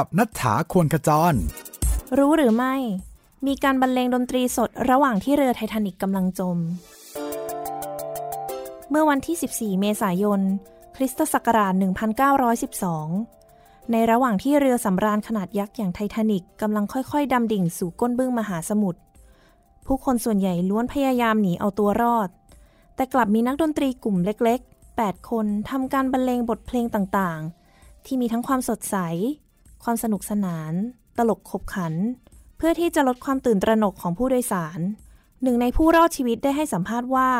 กับนัฐาควรขจร รู้หรือไม่ มีการบรรเลงดนตรีสดระหว่างที่เรือไททานิกกำลังจม เมื่อวันที่ 14 เมษายน คริสตศักราช 1912 ในระหว่างที่เรือสำราญขนาดยักษ์อย่างไททานิกกำลังค่อยๆดำดิ่งสู่ก้นบึ้งมหาสมุทร ผู้คนส่วนใหญ่ล้วนพยายามหนีเอาตัวรอด แต่กลับมีนักดนตรีกลุ่มเล็ก ๆ 8 คนทำการบรรเลงบทเพลงต่างๆที่มีทั้งความสดใส ความสนุกสนาน ตลกขบขัน เพื่อที่จะลดความตื่นตระหนกของผู้โดยสาร หนึ่งในผู้รอดชีวิตได้ให้สัมภาษณ์ว่า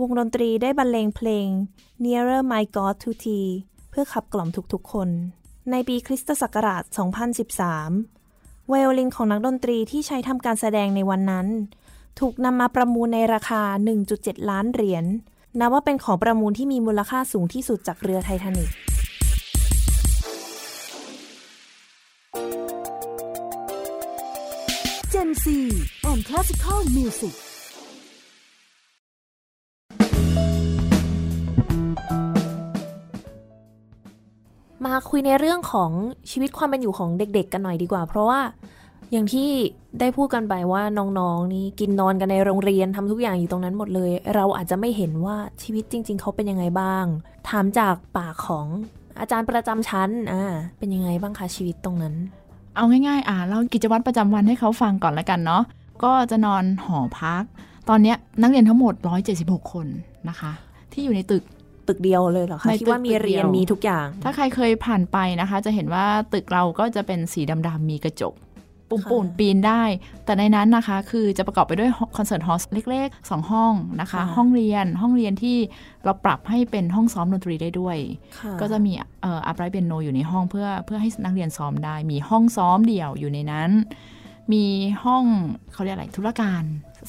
วงดนตรีได้บรรเลงเพลง Nearer My God to Thee เพื่อขับกล่อมทุกๆคน ในปีคริสตศักราช 2013 ไวโอลินของนักดนตรีที่ใช้ทำการแสดงในวันนั้น ถูกนำมาประมูลในราคา 1.7 ล้านเหรียญนับว่าเป็นของประมูลที่มีมูลค่าสูงที่สุดจากเรือไททานิก C and Classical Music มาคุยในเรื่องของชีวิตความเป็นอยู่ของเด็กๆ กันหน่อยดีกว่า เพราะว่าอย่างที่ได้พูดกันไปว่าน้องๆ นี่กินนอนกันในโรงเรียนทำทุกอย่างอยู่ตรงนั้นหมดเลย เราอาจจะไม่เห็นว่าชีวิตจริง ๆ เขาเป็นยังไงบ้าง ถามจากปากของอาจารย์ประจำชั้นอ่าเป็นยังไงบ้างคะชีวิตตรงนั้น เอาง่ายๆ อ่าเรากิจวัตรประจำวันให้เขาฟังก่อนแล้วกันเนาะ ก็จะนอนหอพัก ตอนเนี้ยนักเรียนทั้งหมด 176 คนนะคะ ที่อยู่ในตึกตึกเดียวเลยเหรอคะในที่ว่ามีตึกเดียวเรียนมีทุกอย่าง ถ้าใครเคยผ่านไปนะคะ จะเห็นว่าตึกเราก็จะเป็นสีดำๆมีกระจก ปุ่มค่ะปูนปีนได้ แต่ในนั้นนะคะคือจะประกอบไปด้วยคอนเสิร์ตฮอลล์เล็กๆ 2 ห้องนะคะ ห้องเรียนห้องเรียนที่เราปรับให้เป็นห้องซ้อมดนตรีได้ด้วยค่ะก็จะมีเอ่ออัพไรเปียโนอยู่ในห้องเพื่อเพื่อให้นักเรียนซ้อมได้ มีห้องซ้อมเดี่ยวอยู่ในนั้น มีห้องเขาเรียกอะไรธุรการ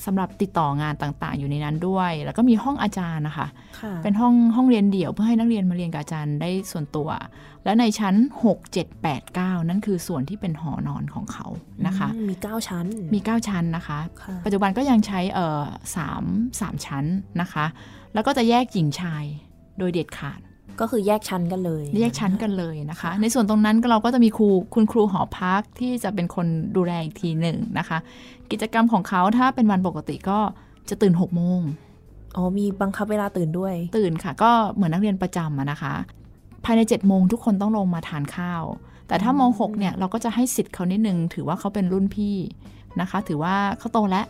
สำหรับติดต่องานต่างๆ อยู่ในนั้นด้วย แล้วก็มีห้องอาจารย์นะคะค่ะเป็นห้องห้องเรียนเดี่ยวเพื่อให้นักเรียนมาเรียนกับอาจารย์ได้ส่วนตัว และในชั้น 6 7 8 9 นั่นคือส่วนที่เป็นหอนอนของเขานะคะอืมมีเก้าชั้น มี 9 ชั้นนะคะค่ะปัจจุบันก็ยังใช้เอ่อสามสามชั้นนะคะ แล้วก็จะแยกหญิงชายโดยเด็ดขาดก็คือแยกชั้นกันเลย แยกชั้นกันเลยนะคะ ในส่วนตรงนั้นก็เราก็จะมีครูคุณครูหอพักที่จะเป็นคนดูแลอีกทีหนึ่งนะคะ กิจกรรมของเขาถ้าเป็นวันปกติก็จะตื่น6โมงอ๋อมีบังคับเวลาตื่นด้วย ตื่นค่ะ ก็เหมือนนักเรียนประจำอะนะคะ ภายใน7จ็ดโมงทุกคนต้องลงมาทานข้าว แต่ถ้ามหกเนี่ยเราก็จะให้สิทธิ์เขานิดนึง ถือว่าเขาเป็นรุ่นพี่นะคะ ถือว่าเขาโตแล้ว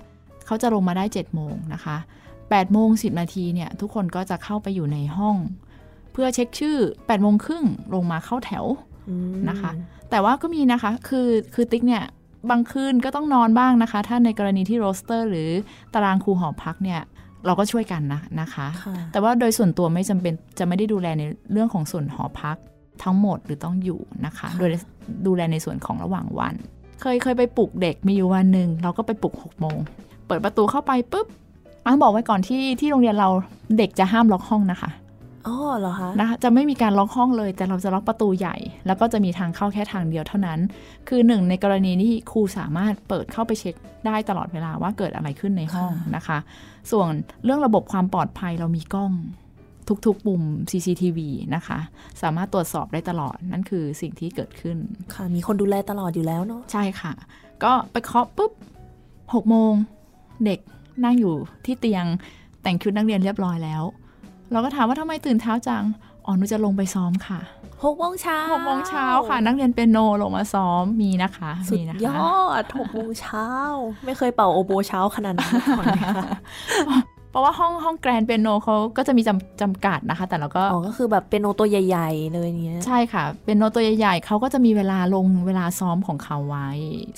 เขาจะลงมาได้7จ็ดโมงนะคะ8ปดโมงสินาทีเนี่ยทุกคนก็จะเข้าไปอยู่ในห้อง เพื่อเช็คชื่อ8ปดโมงครึ่งลงมาเข้าแถวอืมนะคะ แต่ว่าก็มีนะคะคือคือติ๊กเนี่ย บางคืนก็ต้องนอนบ้างนะคะ ถ้าในกรณีที่โรสเตอร์ หรือตารางครูหอพักเนี่ยเราก็ช่วยกันนะนะคะค่ะแต่ว่าโดยส่วนตัวไม่จำเป็นจะไม่ได้ดูแลในเรื่องของส่วนหอพักทั้งหมดหรือต้องอยู่นะคะ โดยดูแลในส่วนของระหว่างวัน เคยเคยไปปลุกเด็กมีอยู่วันหนึ่งเราก็ไปปลุก6กโมงเปิดประตูเข้าไปปุ๊บอะบอกไว้ก่อนที่ที่โรงเรียนเราเด็กจะห้ามล็อกห้องนะคะ อ๋อเหรอคะนะคะจะไม่มีการล็อกห้องเลย แต่เราจะล็อกประตูใหญ่ แล้วก็จะมีทางเข้าแค่ทางเดียวเท่านั้น คือหนึ่งในกรณีที่ครูสามารถเปิดเข้าไปเช็คได้ตลอดเวลาว่าเกิดอะไรขึ้นในห้องนะคะ ส่วนเรื่องระบบความปลอดภัยเรามีกล้องทุกๆ ปุ่ม CCTV นะคะ สามารถตรวจสอบได้ตลอดนั่นคือสิ่งที่เกิดขึ้น ค่ะ มีคนดูแลตลอดอยู่แล้วเนาะใช่ค่ะ ก็ไปเคาะปุ๊บหกโมง เด็กนั่งอยู่ที่เตียงแต่งชุดนักเรียนเรียบร้อยแล้ว เราก็ถามว่าทำไมตื่นเช้าจัง อ๋อหนูจะลงไปซ้อมค่ะหกโมงเช้าหกโมงเช้าค่ะ นักเรียนเปียโนลงมาซ้อมมีนะคะสุดมีนะคะยอดหกโมงเช้า ไม่เคยเป่าโอโบเช้าขนาดนั้นมาก่อนเลยค่ะป ราะว่าห้องห้องแกรนเปียโนเขาก็จะมีจำจำกัดนะคะ แต่เราก็อ๋อก็คือแบบเป็นโนตัวใหญ่ ๆ เลยเนี้ยใช่ค่ะเป็นโนตัวใหญ่ ๆเขาก็จะมีเวลาลงเวลาซ้อมของเขาไว้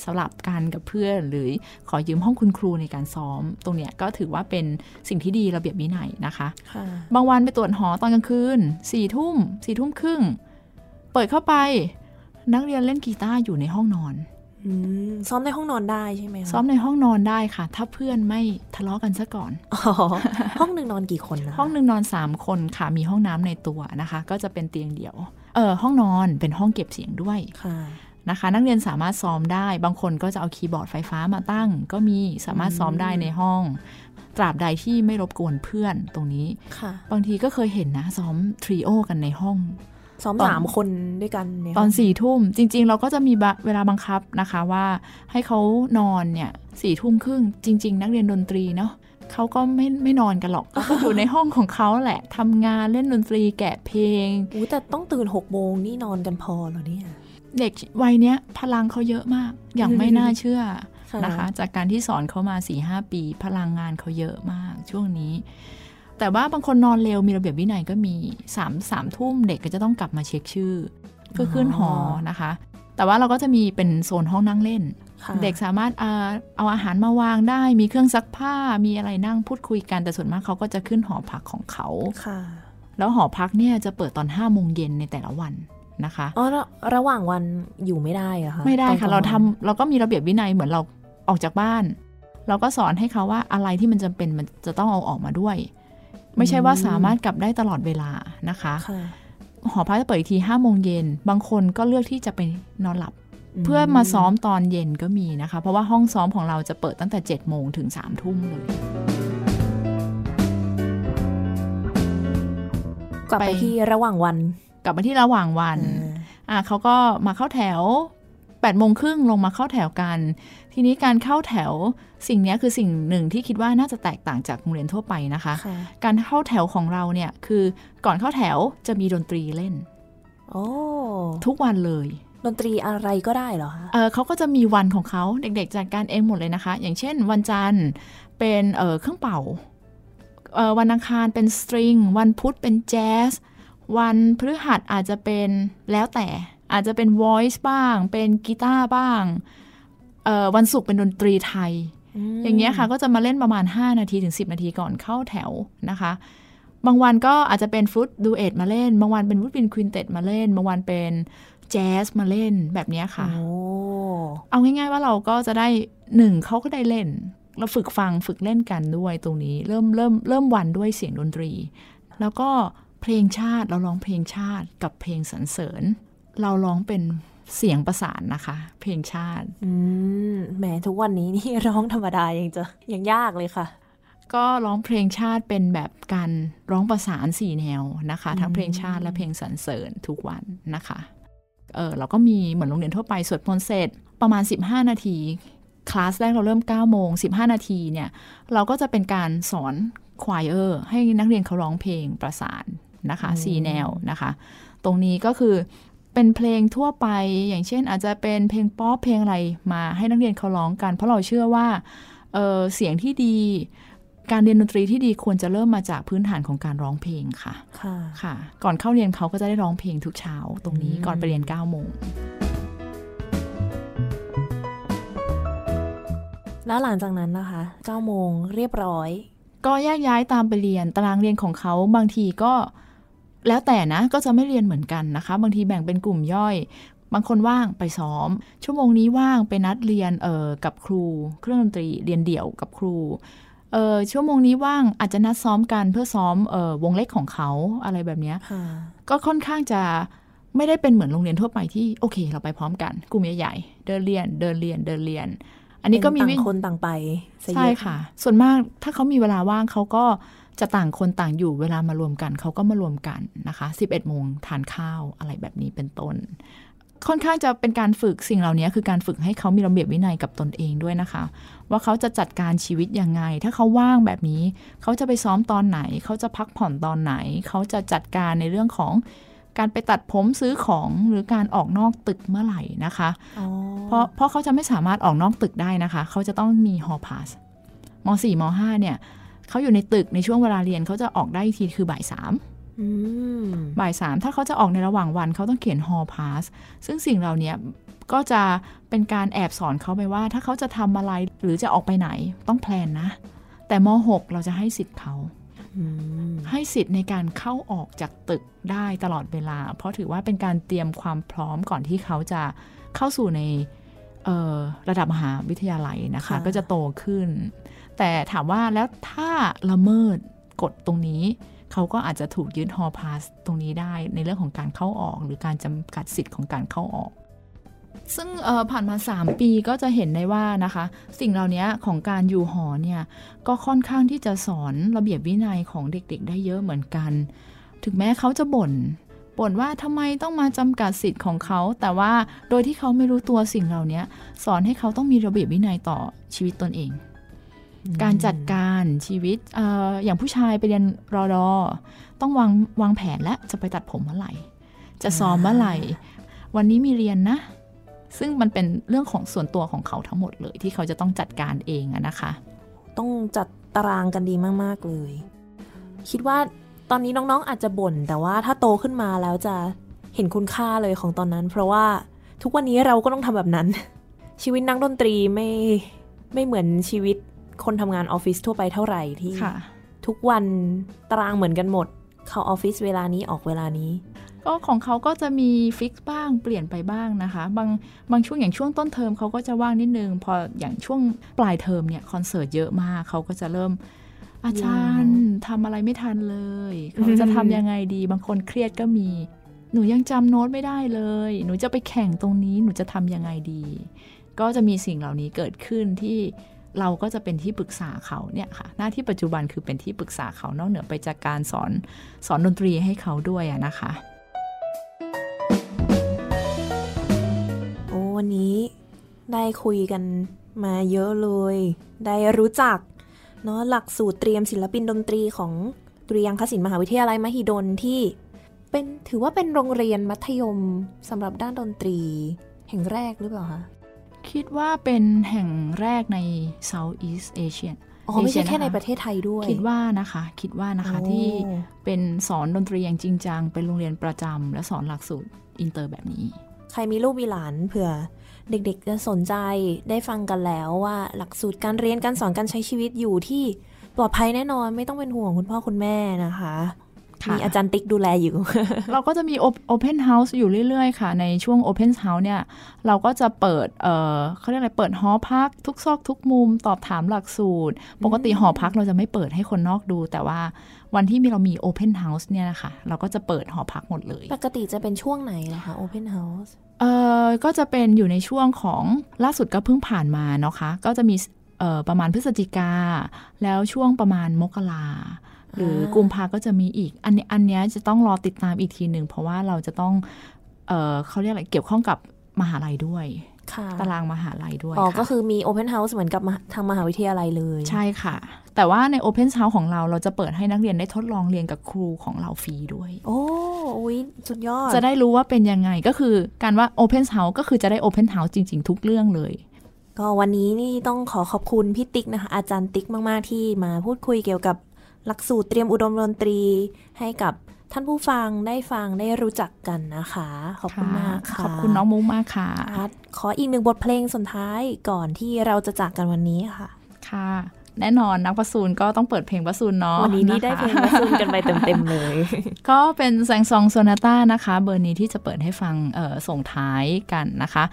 สำหรับกันกับเพื่อน หรือขอยืมห้องคุณครูในการซ้อม ตรงเนี้ยก็ถือว่าเป็นสิ่งที่ดีระเบียบวินัยนะคะบางวันไปตรวจหอตอนกลางคืนสี่ทุ่มสี่ทุ่มครึ่งเปิดเข้าไป นักเรียนเล่นกีตาร์อยู่ในห้องนอน ซ้อมในห้องนอนได้ใช่ไหมซ้อมในห้องนอนได้ค่ะ ถ้าเพื่อนไม่ทะเลาะกันซะก่อนอห้องหนึ่งนอนกี่คนนะห้องหนึ่งนอนสามคนค่ะ มีห้องน้ำในตัวนะคะ ก็จะเป็นเตียงเดี่ยว เออห้องนอนเป็นห้องเก็บเสียงด้วยค่ะนะคะ นักเรียนสามารถซ้อมได้ บางคนก็จะเอาคีย์บอร์ดไฟฟ้ามาตั้ง ก็มีสามารถซ้อมได้ในห้อง ตราบใดที่ไม่รบกวนเพื่อนตรงนี้บางทีก็เคยเห็นนะซ้อมทริโอกันในห้อง ซ้อมสามคนด้วยกันตอนสี่ทุ่มจริง ๆ เราก็จะมีเวลาบังคับนะคะว่าให้เขานอนเนี่ยสี่ทุ่มครึ่งจริง ๆ นักเรียนดนตรีเนาะเขาก็ไม่ไม่นอนกันหรอกก็อยู่ในห้องของเขาแหละทำงานเล่นดนตรีแกะเพลงอู้แต่ต้องตื่นหกโมงนี่นอนกันพอเหรอเนี่ยเด็กวัยเนี้ยพลังเขาเยอะมาก อย่างไม่น่าเชื่อนะคะ จากการที่สอนเขามาสี่ห้าปี พลังงานเขาเยอะมากช่วงนี้ แต่ว่าบางคนนอนเร็วมีระเบียบวินัยก็มีสามสามทุ่มเด็กก็จะต้องกลับมาเช็คชื่อเพื่อขึ้นหอนะคะ แต่ว่าเราก็จะมีเป็นโซนห้องนั่งเล่น เด็กสามารถเอาอาหารมาวางได้ มีเครื่องซักผ้ามีอะไรนั่งพูดคุยกันแต่ส่วนมากเขาก็จะขึ้นหอพักของเขาค่ะแล้วหอพักเนี่ยจะเปิดตอนห้าโมงเย็นในแต่ละวันนะคะอ๋อระหว่างวันอยู่ไม่ได้อะคะไม่ได้ค่ะ เราทำเราก็มีระเบียบวินัยเหมือนเราออกจากบ้าน เราก็สอนให้เขาว่าอะไรที่มันจำเป็นมันจะต้องเอาออกมาด้วย ไม่ใช่ว่าสามารถกลับได้ตลอดเวลานะคะหอพักจะเปิดอีกทีห้าโมงเย็นบางคนก็เลือกที่จะไปนอนหลับ เพื่อมาซ้อมตอนเย็นก็มีนะคะ เพราะว่าห้องซ้อมของเราจะเปิดตั้งแต่7จ็ดโมงถึง3ามทุ่มเลยกลับไปที่ระหว่างวัน กลับมาที่ระหว่างวันอ่าเขาก็มาเข้าแถว8ปดโมงครึ่งลงมาเข้าแถวกัน ทีนี้การเข้าแถวสิ่งนี้คือสิ่งหนึ่งที่คิดว่าน่าจะแตกต่างจากโรงเรียนทั่วไปนะคะ การเข้าแถวของเราเนี่ยคือก่อนเข้าแถวจะมีดนตรีเล่นโอ้ทุกวันเลยดนตรีอะไรก็ได้เหรอคะเออเขาก็จะมีวันของเขาเด็กๆจัดการเองหมดเลยนะคะ อย่างเช่น วันจันทร์เป็นเออเครื่องเป่าเออวันอังคารเป็นสตริง วันพุธเป็นแจ๊ส วันพฤหัสอาจจะเป็นแล้วแต่อาจจะเป็น voice บ้าง เป็นกีตาร์บ้าง วันศุกร์เป็นดนตรีไทย อย่างเงี้ยค่ะ ก็จะมาเล่นประมาณ 5 นาทีถึง 10 นาทีก่อนเข้าแถวนะคะ บางวันก็อาจจะเป็น flute duet มาเล่น บางวันเป็น woodwind quintet มาเล่น บางวันเป็นแจ๊สมาเล่นแบบนี้ค่ะเอาง่ายๆว่าเราก็จะได้หนึ่งเขาก็ได้เล่น เราฝึกฟังฝึกเล่นกันด้วยตรงนี้ เริ่มเริ่มเริ่มวันด้วยเสียงดนตรี แล้วก็เพลงชาติเราร้องเพลงชาติกับเพลงสรรเสริญ เราร้องเป็น เสียงประสานนะคะ เพลงชาติ อืมแหมทุกวันนี้นี่ร้องธรรมดายังจะยังยากเลยค่ะ ก็ร้องเพลงชาติเป็นแบบการร้องประสานสี่แนวนะคะ ทั้งเพลงชาติและเพลงสรรเสริญทุกวันนะคะเออเราก็มีเหมือนโรงเรียนทั่วไปสวดมนต์เสร็จประมาณ 15 นาทีคลาสแรกเราเริ่ม 9 โมง 15 นาทีเนี่ย เราก็จะเป็นการสอนควายเออร์ให้นักเรียนเขาร้องเพลงประสานนะคะสี่แนวนะคะ ตรงนี้ก็คือ เป็นเพลงทั่วไป อย่างเช่น อาจจะเป็นเพลงป๊อปเพลงอะไรมาให้นักเรียนเขาร้องกัน เพราะเราเชื่อว่าเเสียงที่ดีการเรียนดนตรีที่ดีควรจะเริ่มมาจากพื้นฐานของการร้องเพลงค่ะ ค่ะ ค่ะ ก่อนเข้าเรียนเขาก็จะได้ร้องเพลงทุกเช้า ตรงนี้ก่อนไปเรียน9ก้าโมง แล้วหลังจากนั้นนะคะ9โมงเรียบร้อย ก็แยกย้ายตามไปเรียน ตารางเรียนของเขาบางทีก็ แล้วแต่นะก็จะไม่เรียนเหมือนกันนะคะ บางทีแบ่งเป็นกลุ่มย่อย บางคนว่างไปซ้อม ชั่วโมงนี้ว่างไปนัดเรียนเออกับครู เครื่องดนตรีเรียนเดี่ยวกับครูเออชั่วโมงนี้ว่างอาจจะนัดซ้อมกันเพื่อซ้อมเออวงเล็กของเขาอะไรแบบนี้ก็ค่อนข้างจะไม่ได้เป็นเหมือนโรงเรียนทั่วไปที่โอเค เราไปพร้อมกันกลุ่มใหญ่ๆเดินเรียนเดินเรียนเดินเรียน อันนี้ก็มีต่างคนต่างไปใช่ค่ะ ส่วนมากถ้าเขามีเวลาว่างเขาก็ จะต่างคนต่างอยู่เวลามารวมกันเขาก็มารวมกันนะคะ 11โมงทานข้าวอะไรแบบนี้เป็นต้น ค่อนข้างจะเป็นการฝึกสิ่งเหล่านี้คือการฝึกให้เขามีระเบียบวินัยกับตนเองด้วยนะคะ ว่าเขาจะจัดการชีวิตยังไง ถ้าเขาว่างแบบนี้ เขาจะไปซ้อมตอนไหน เขาจะพักผ่อนตอนไหน เขาจะจัดการในเรื่องของการไปตัดผมซื้อของหรือการออกนอกตึกเมื่อไหร่นะคะ เพราะเพราะเขาจะไม่สามารถออกนอกตึกได้นะคะ เขาจะต้องมีฮอพาสม .4 ม .5 เนี่ย เขาอยู่ในตึกในช่วงเวลาเรียนเขาจะออกได้อีกทีคือบ่ายสามอืมบ่ายสามถ้าเขาจะออกในระหว่างวันเขาต้องเขียน hall pass ซึ่งสิ่งเหล่านี้ก็จะเป็นการแอบสอนเขาไปว่า ถ้าเขาจะทำอะไรหรือจะออกไปไหนต้องแพลนนะ แต่ม .6 เราจะให้สิทธิ์เขาอืมให้สิทธิ์ในการเข้าออกจากตึกได้ตลอดเวลา เพราะถือว่าเป็นการเตรียมความพร้อมก่อนที่เขาจะเข้าสู่ในเอ่อระดับมหาวิทยาลัยนะคะ ก็จะโตขึ้น แต่ถามว่าแล้วถ้าละเมิดกฎตรงนี้ เขาก็อาจจะถูกยึดฮอพาสตรงนี้ได้ในเรื่องของการเข้าออก หรือการจำกัดสิทธิ์ของการเข้าออก ซึ่งผ่านมา 3 ปีก็จะเห็นได้ว่านะคะ สิ่งเหล่านี้ของการอยู่หอเนี่ยก็ค่อนข้างที่จะสอนระเบียบวินัยของเด็กๆ ได้เยอะเหมือนกัน ถึงแม้เขาจะบ่นบ่นว่าทำไมต้องมาจำกัดสิทธิ์ของเขา แต่ว่าโดยที่เขาไม่รู้ตัวสิ่งเหล่านี้สอนให้เขาต้องมีระเบียบวินัยต่อชีวิตตนเอง การจัดการชีวิตออย่างผู้ชายไปเรียนรอดอต้องวางวางแผนและจะไปตัดผมเมื่อไหร่ จะซ้อมเมื่อไหร่ วันนี้มีเรียนนะ ซึ่งมันเป็นเรื่องของส่วนตัวของเขาทั้งหมดเลย ที่เขาจะต้องจัดการเองอะนะคะ ต้องจัดตารางกันดีมาก ๆ เลย คิดว่าตอนนี้น้องๆอาจจะบ่น แต่ว่าถ้าโตขึ้นมาแล้วจะเห็นคุณค่าเลยของตอนนั้น เพราะว่าทุกวันนี้เราก็ต้องทำแบบนั้น ชีวิตนักดนตรีไม่ไม่เหมือนชีวิต คนทำงานออฟฟิศทั่วไปเท่าไหร่ที่ค่ะทุกวันตารางเหมือนกันหมด เข้าออฟฟิศเวลานี้ออกเวลานี้ ก็ของเขาก็จะมีฟิกบ้างเปลี่ยนไปบ้างนะคะ บางบางช่วงอย่างช่วงต้นเทอมเขาก็จะว่างนิดนึง พออย่างช่วงปลายเทอมเนี่ยคอนเสิร์ตเยอะมากเขาก็จะเริ่มอาจารย์ทำอะไรไม่ทันเลยเขาจะทำยังไงดี บางคนเครียดก็มี หนูยังจำโน้ตไม่ได้เลย หนูจะไปแข่งตรงนี้หนูจะทำยังไงดี ก็จะมีสิ่งเหล่านี้เกิดขึ้นที่ เราก็จะเป็นที่ปรึกษาเขาเนี่ยค่ะ หน้าที่ปัจจุบันคือเป็นที่ปรึกษาเขานอกเหนือไปจากการสอนสอนดนตรีให้เขาด้วยอะนะคะ โอ้วันนี้ได้คุยกันมาเยอะเลย ได้รู้จักเนาะหลักสูตรเตรียมศิลปินดนตรีของดุริยางคศิลป์มหาวิทยาลัยมหิดลที่เป็นถือว่าเป็นโรงเรียนมัธยมสำหรับด้านดนตรี แห่งแรกหรือเปล่าคะ คิดว่าเป็นแห่งแรกใน Southeast Asia อ๋อไม่ใช่ Asia แค่ในนะคะประเทศไทยด้วย คิดว่านะคะ คิดว่านะคะโอ้ที่เป็นสอนดนตรีอย่างจริงจัง เป็นโรงเรียนประจำและสอนหลักสูตรอินเตอร์แบบนี้ ใครมีลูกมีหลานเผื่อเด็กๆจะสนใจได้ฟังกันแล้วว่าหลักสูตรการเรียนการสอนการใช้ชีวิตอยู่ที่ปลอดภัยแน่นอนไม่ต้องเป็นห่วงคุณพ่อคุณแม่นะคะค่ะ มีอาจารย์ติ๊กดูแลอยู่ เราก็จะมี Op- Open House อยู่เรื่อยๆ ค่ะ ในช่วง Open House เนี่ย เราก็จะเปิดเอ่อเขาเรียกอะไร เปิดหอพักทุกซอกทุกมุม ตอบถามหลักสูตร ปกติหอพักเราจะไม่เปิดให้คนนอกดู แต่ว่าวันที่มีเรามี Open House เนี่ยนะคะเราก็จะเปิดหอพักหมดเลย ปกติจะเป็นช่วงไหนเหรอคะ Open House เอ่อก็จะเป็นอยู่ในช่วงของล่าสุดก็เพิ่งผ่านมาเนาะคะ ก็จะมีเอ่อประมาณพฤศจิกา แล้วช่วงประมาณมกรา หรือกุมภาก็จะมีอีก อันนี้อันเนี้ยจะต้องรอติดตามอีกทีหนึ่ง เพราะว่าเราจะต้องเอ่อเขาเรียกอะไรเกี่ยวข้องกับมหาลัยด้วยค่ะตารางมหาลัยด้วยอ๋อค่ะก็คือมี Open House เหมือนกับมหาทางมหาวิทยาลัยเลย ใช่ค่ะ แต่ว่าใน Open House ของเราเราจะเปิดให้นักเรียนได้ทดลองเรียนกับครูของเราฟรีด้วย โอ้อุ๊ยสุดยอด จะได้รู้ว่าเป็นยังไงก็คือการว่า Open House ก็คือจะได้ Open House จริง ๆ ทุกเรื่องเลย ก็วันนี้นี่ต้องขอขอบคุณพี่ติ๊กนะคะ อาจารย์ติ๊กมาก ๆ ที่มาพูดคุยเกี่ยวกับ หลักสูตรเตรียมอุดมดนตรีให้กับท่านผู้ฟังได้ฟังได้รู้จักกันนะคะ ขอบคุณมากค่ะ ขอบคุณน้องมุกมากค่ะค่ะ ขออีกหนึ่งบทเพลงสุดท้ายก่อนที่เราจะจากกันวันนี้ค่ะ ค่ะ แน่นอนนักประสูนก็ต้องเปิดเพลงประสูนเนาะวันนี้นี่ะคะได้เพลงมาซูมกันไปเต็มๆเลย ก็เป็นแซงซองโซนาต้านะคะ เบอร์นี้ที่จะเปิดให้ฟังเอ่อส่งท้ายกันนะคะ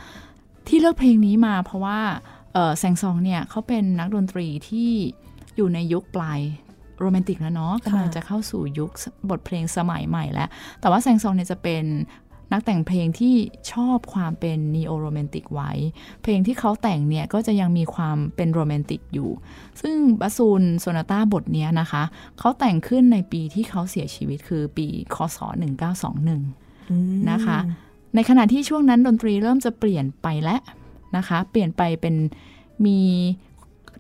ที่เลือกเพลงนี้มาเพราะว่าเอ่อแซงซองเนี่ยเขาเป็นนักดนตรีที่อยู่ในยุคปลาย โรแมนติกแล้วเนาะกำลังจะเข้าสู่ยุคบทเพลงสมัยใหม่แล้ว แต่ว่าแซงซองเนี่ยจะเป็นนักแต่งเพลงที่ชอบความเป็นนีโอโรแมนติกไว้ เพลงที่เขาแต่งเนี่ยก็จะยังมีความเป็นโรแมนติกอยู่ ซึ่งบาซูนโซนาต้าบทเนี้ยนะคะ เขาแต่งขึ้นในปีที่เขาเสียชีวิตคือปีคศ 1921 นะคะ ในขณะที่ช่วงนั้นดนตรีเริ่มจะเปลี่ยนไปแล้วนะคะ เปลี่ยนไปเป็นมี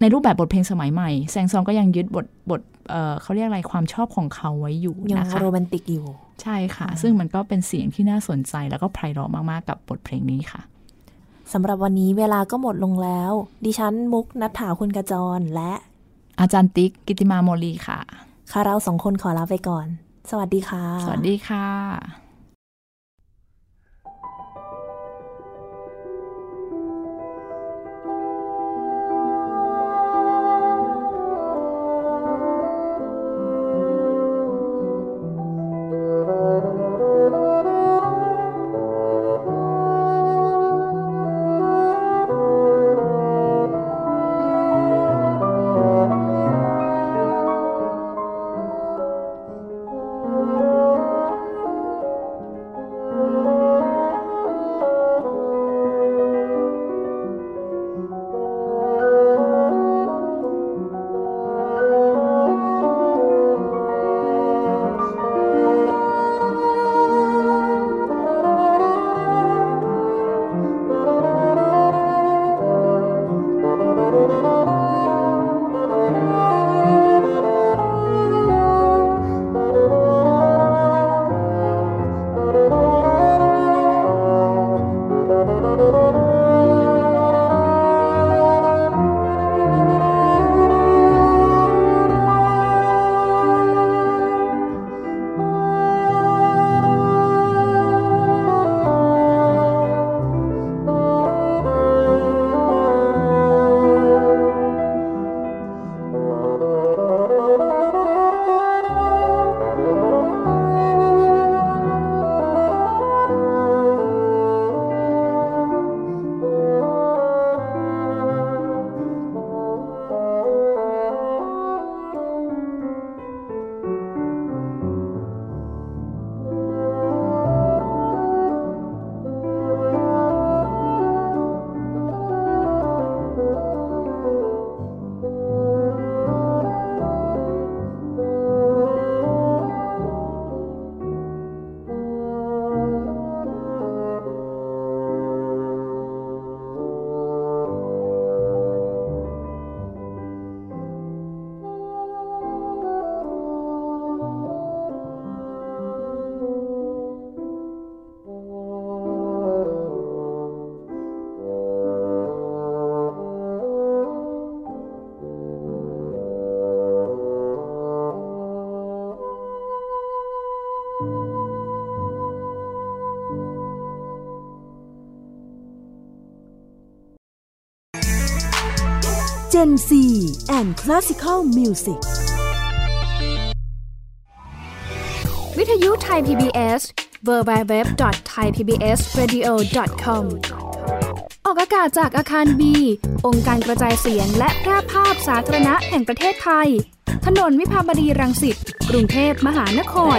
ในรูปแบบบทเพลงสมัยใหม่ แซงซองก็ยังยึดบทบท เอ่อเขาเรียกอะไรความชอบของเขาไว้อยู่ยังนะคะโรแมนติกอยู่ ใช่ค่ะ ซึ่งมันก็เป็นเสียงที่น่าสนใจแล้วก็ไพเราะมากๆกับบทเพลงนี้ค่ะสำหรับวันนี้เวลาก็หมดลงแล้ว ดิฉันมุกนัฐถาคุณกระจรและ อาจารย์ติ๊กกิติมาโมลีค่ะ ค่ะเราสองคนขอลาไปก่อน สวัสดีค่ะ สวัสดีค่ะ C and Classical Music วิทยุไทย PBS www.thaipbsradio.com ออกอากาศจากอาคารบี องค์การกระจายเสียงและแพร่ภาพสาธารณะแห่งประเทศไทย ถนนวิภาวดีรังสิต กรุงเทพมหานคร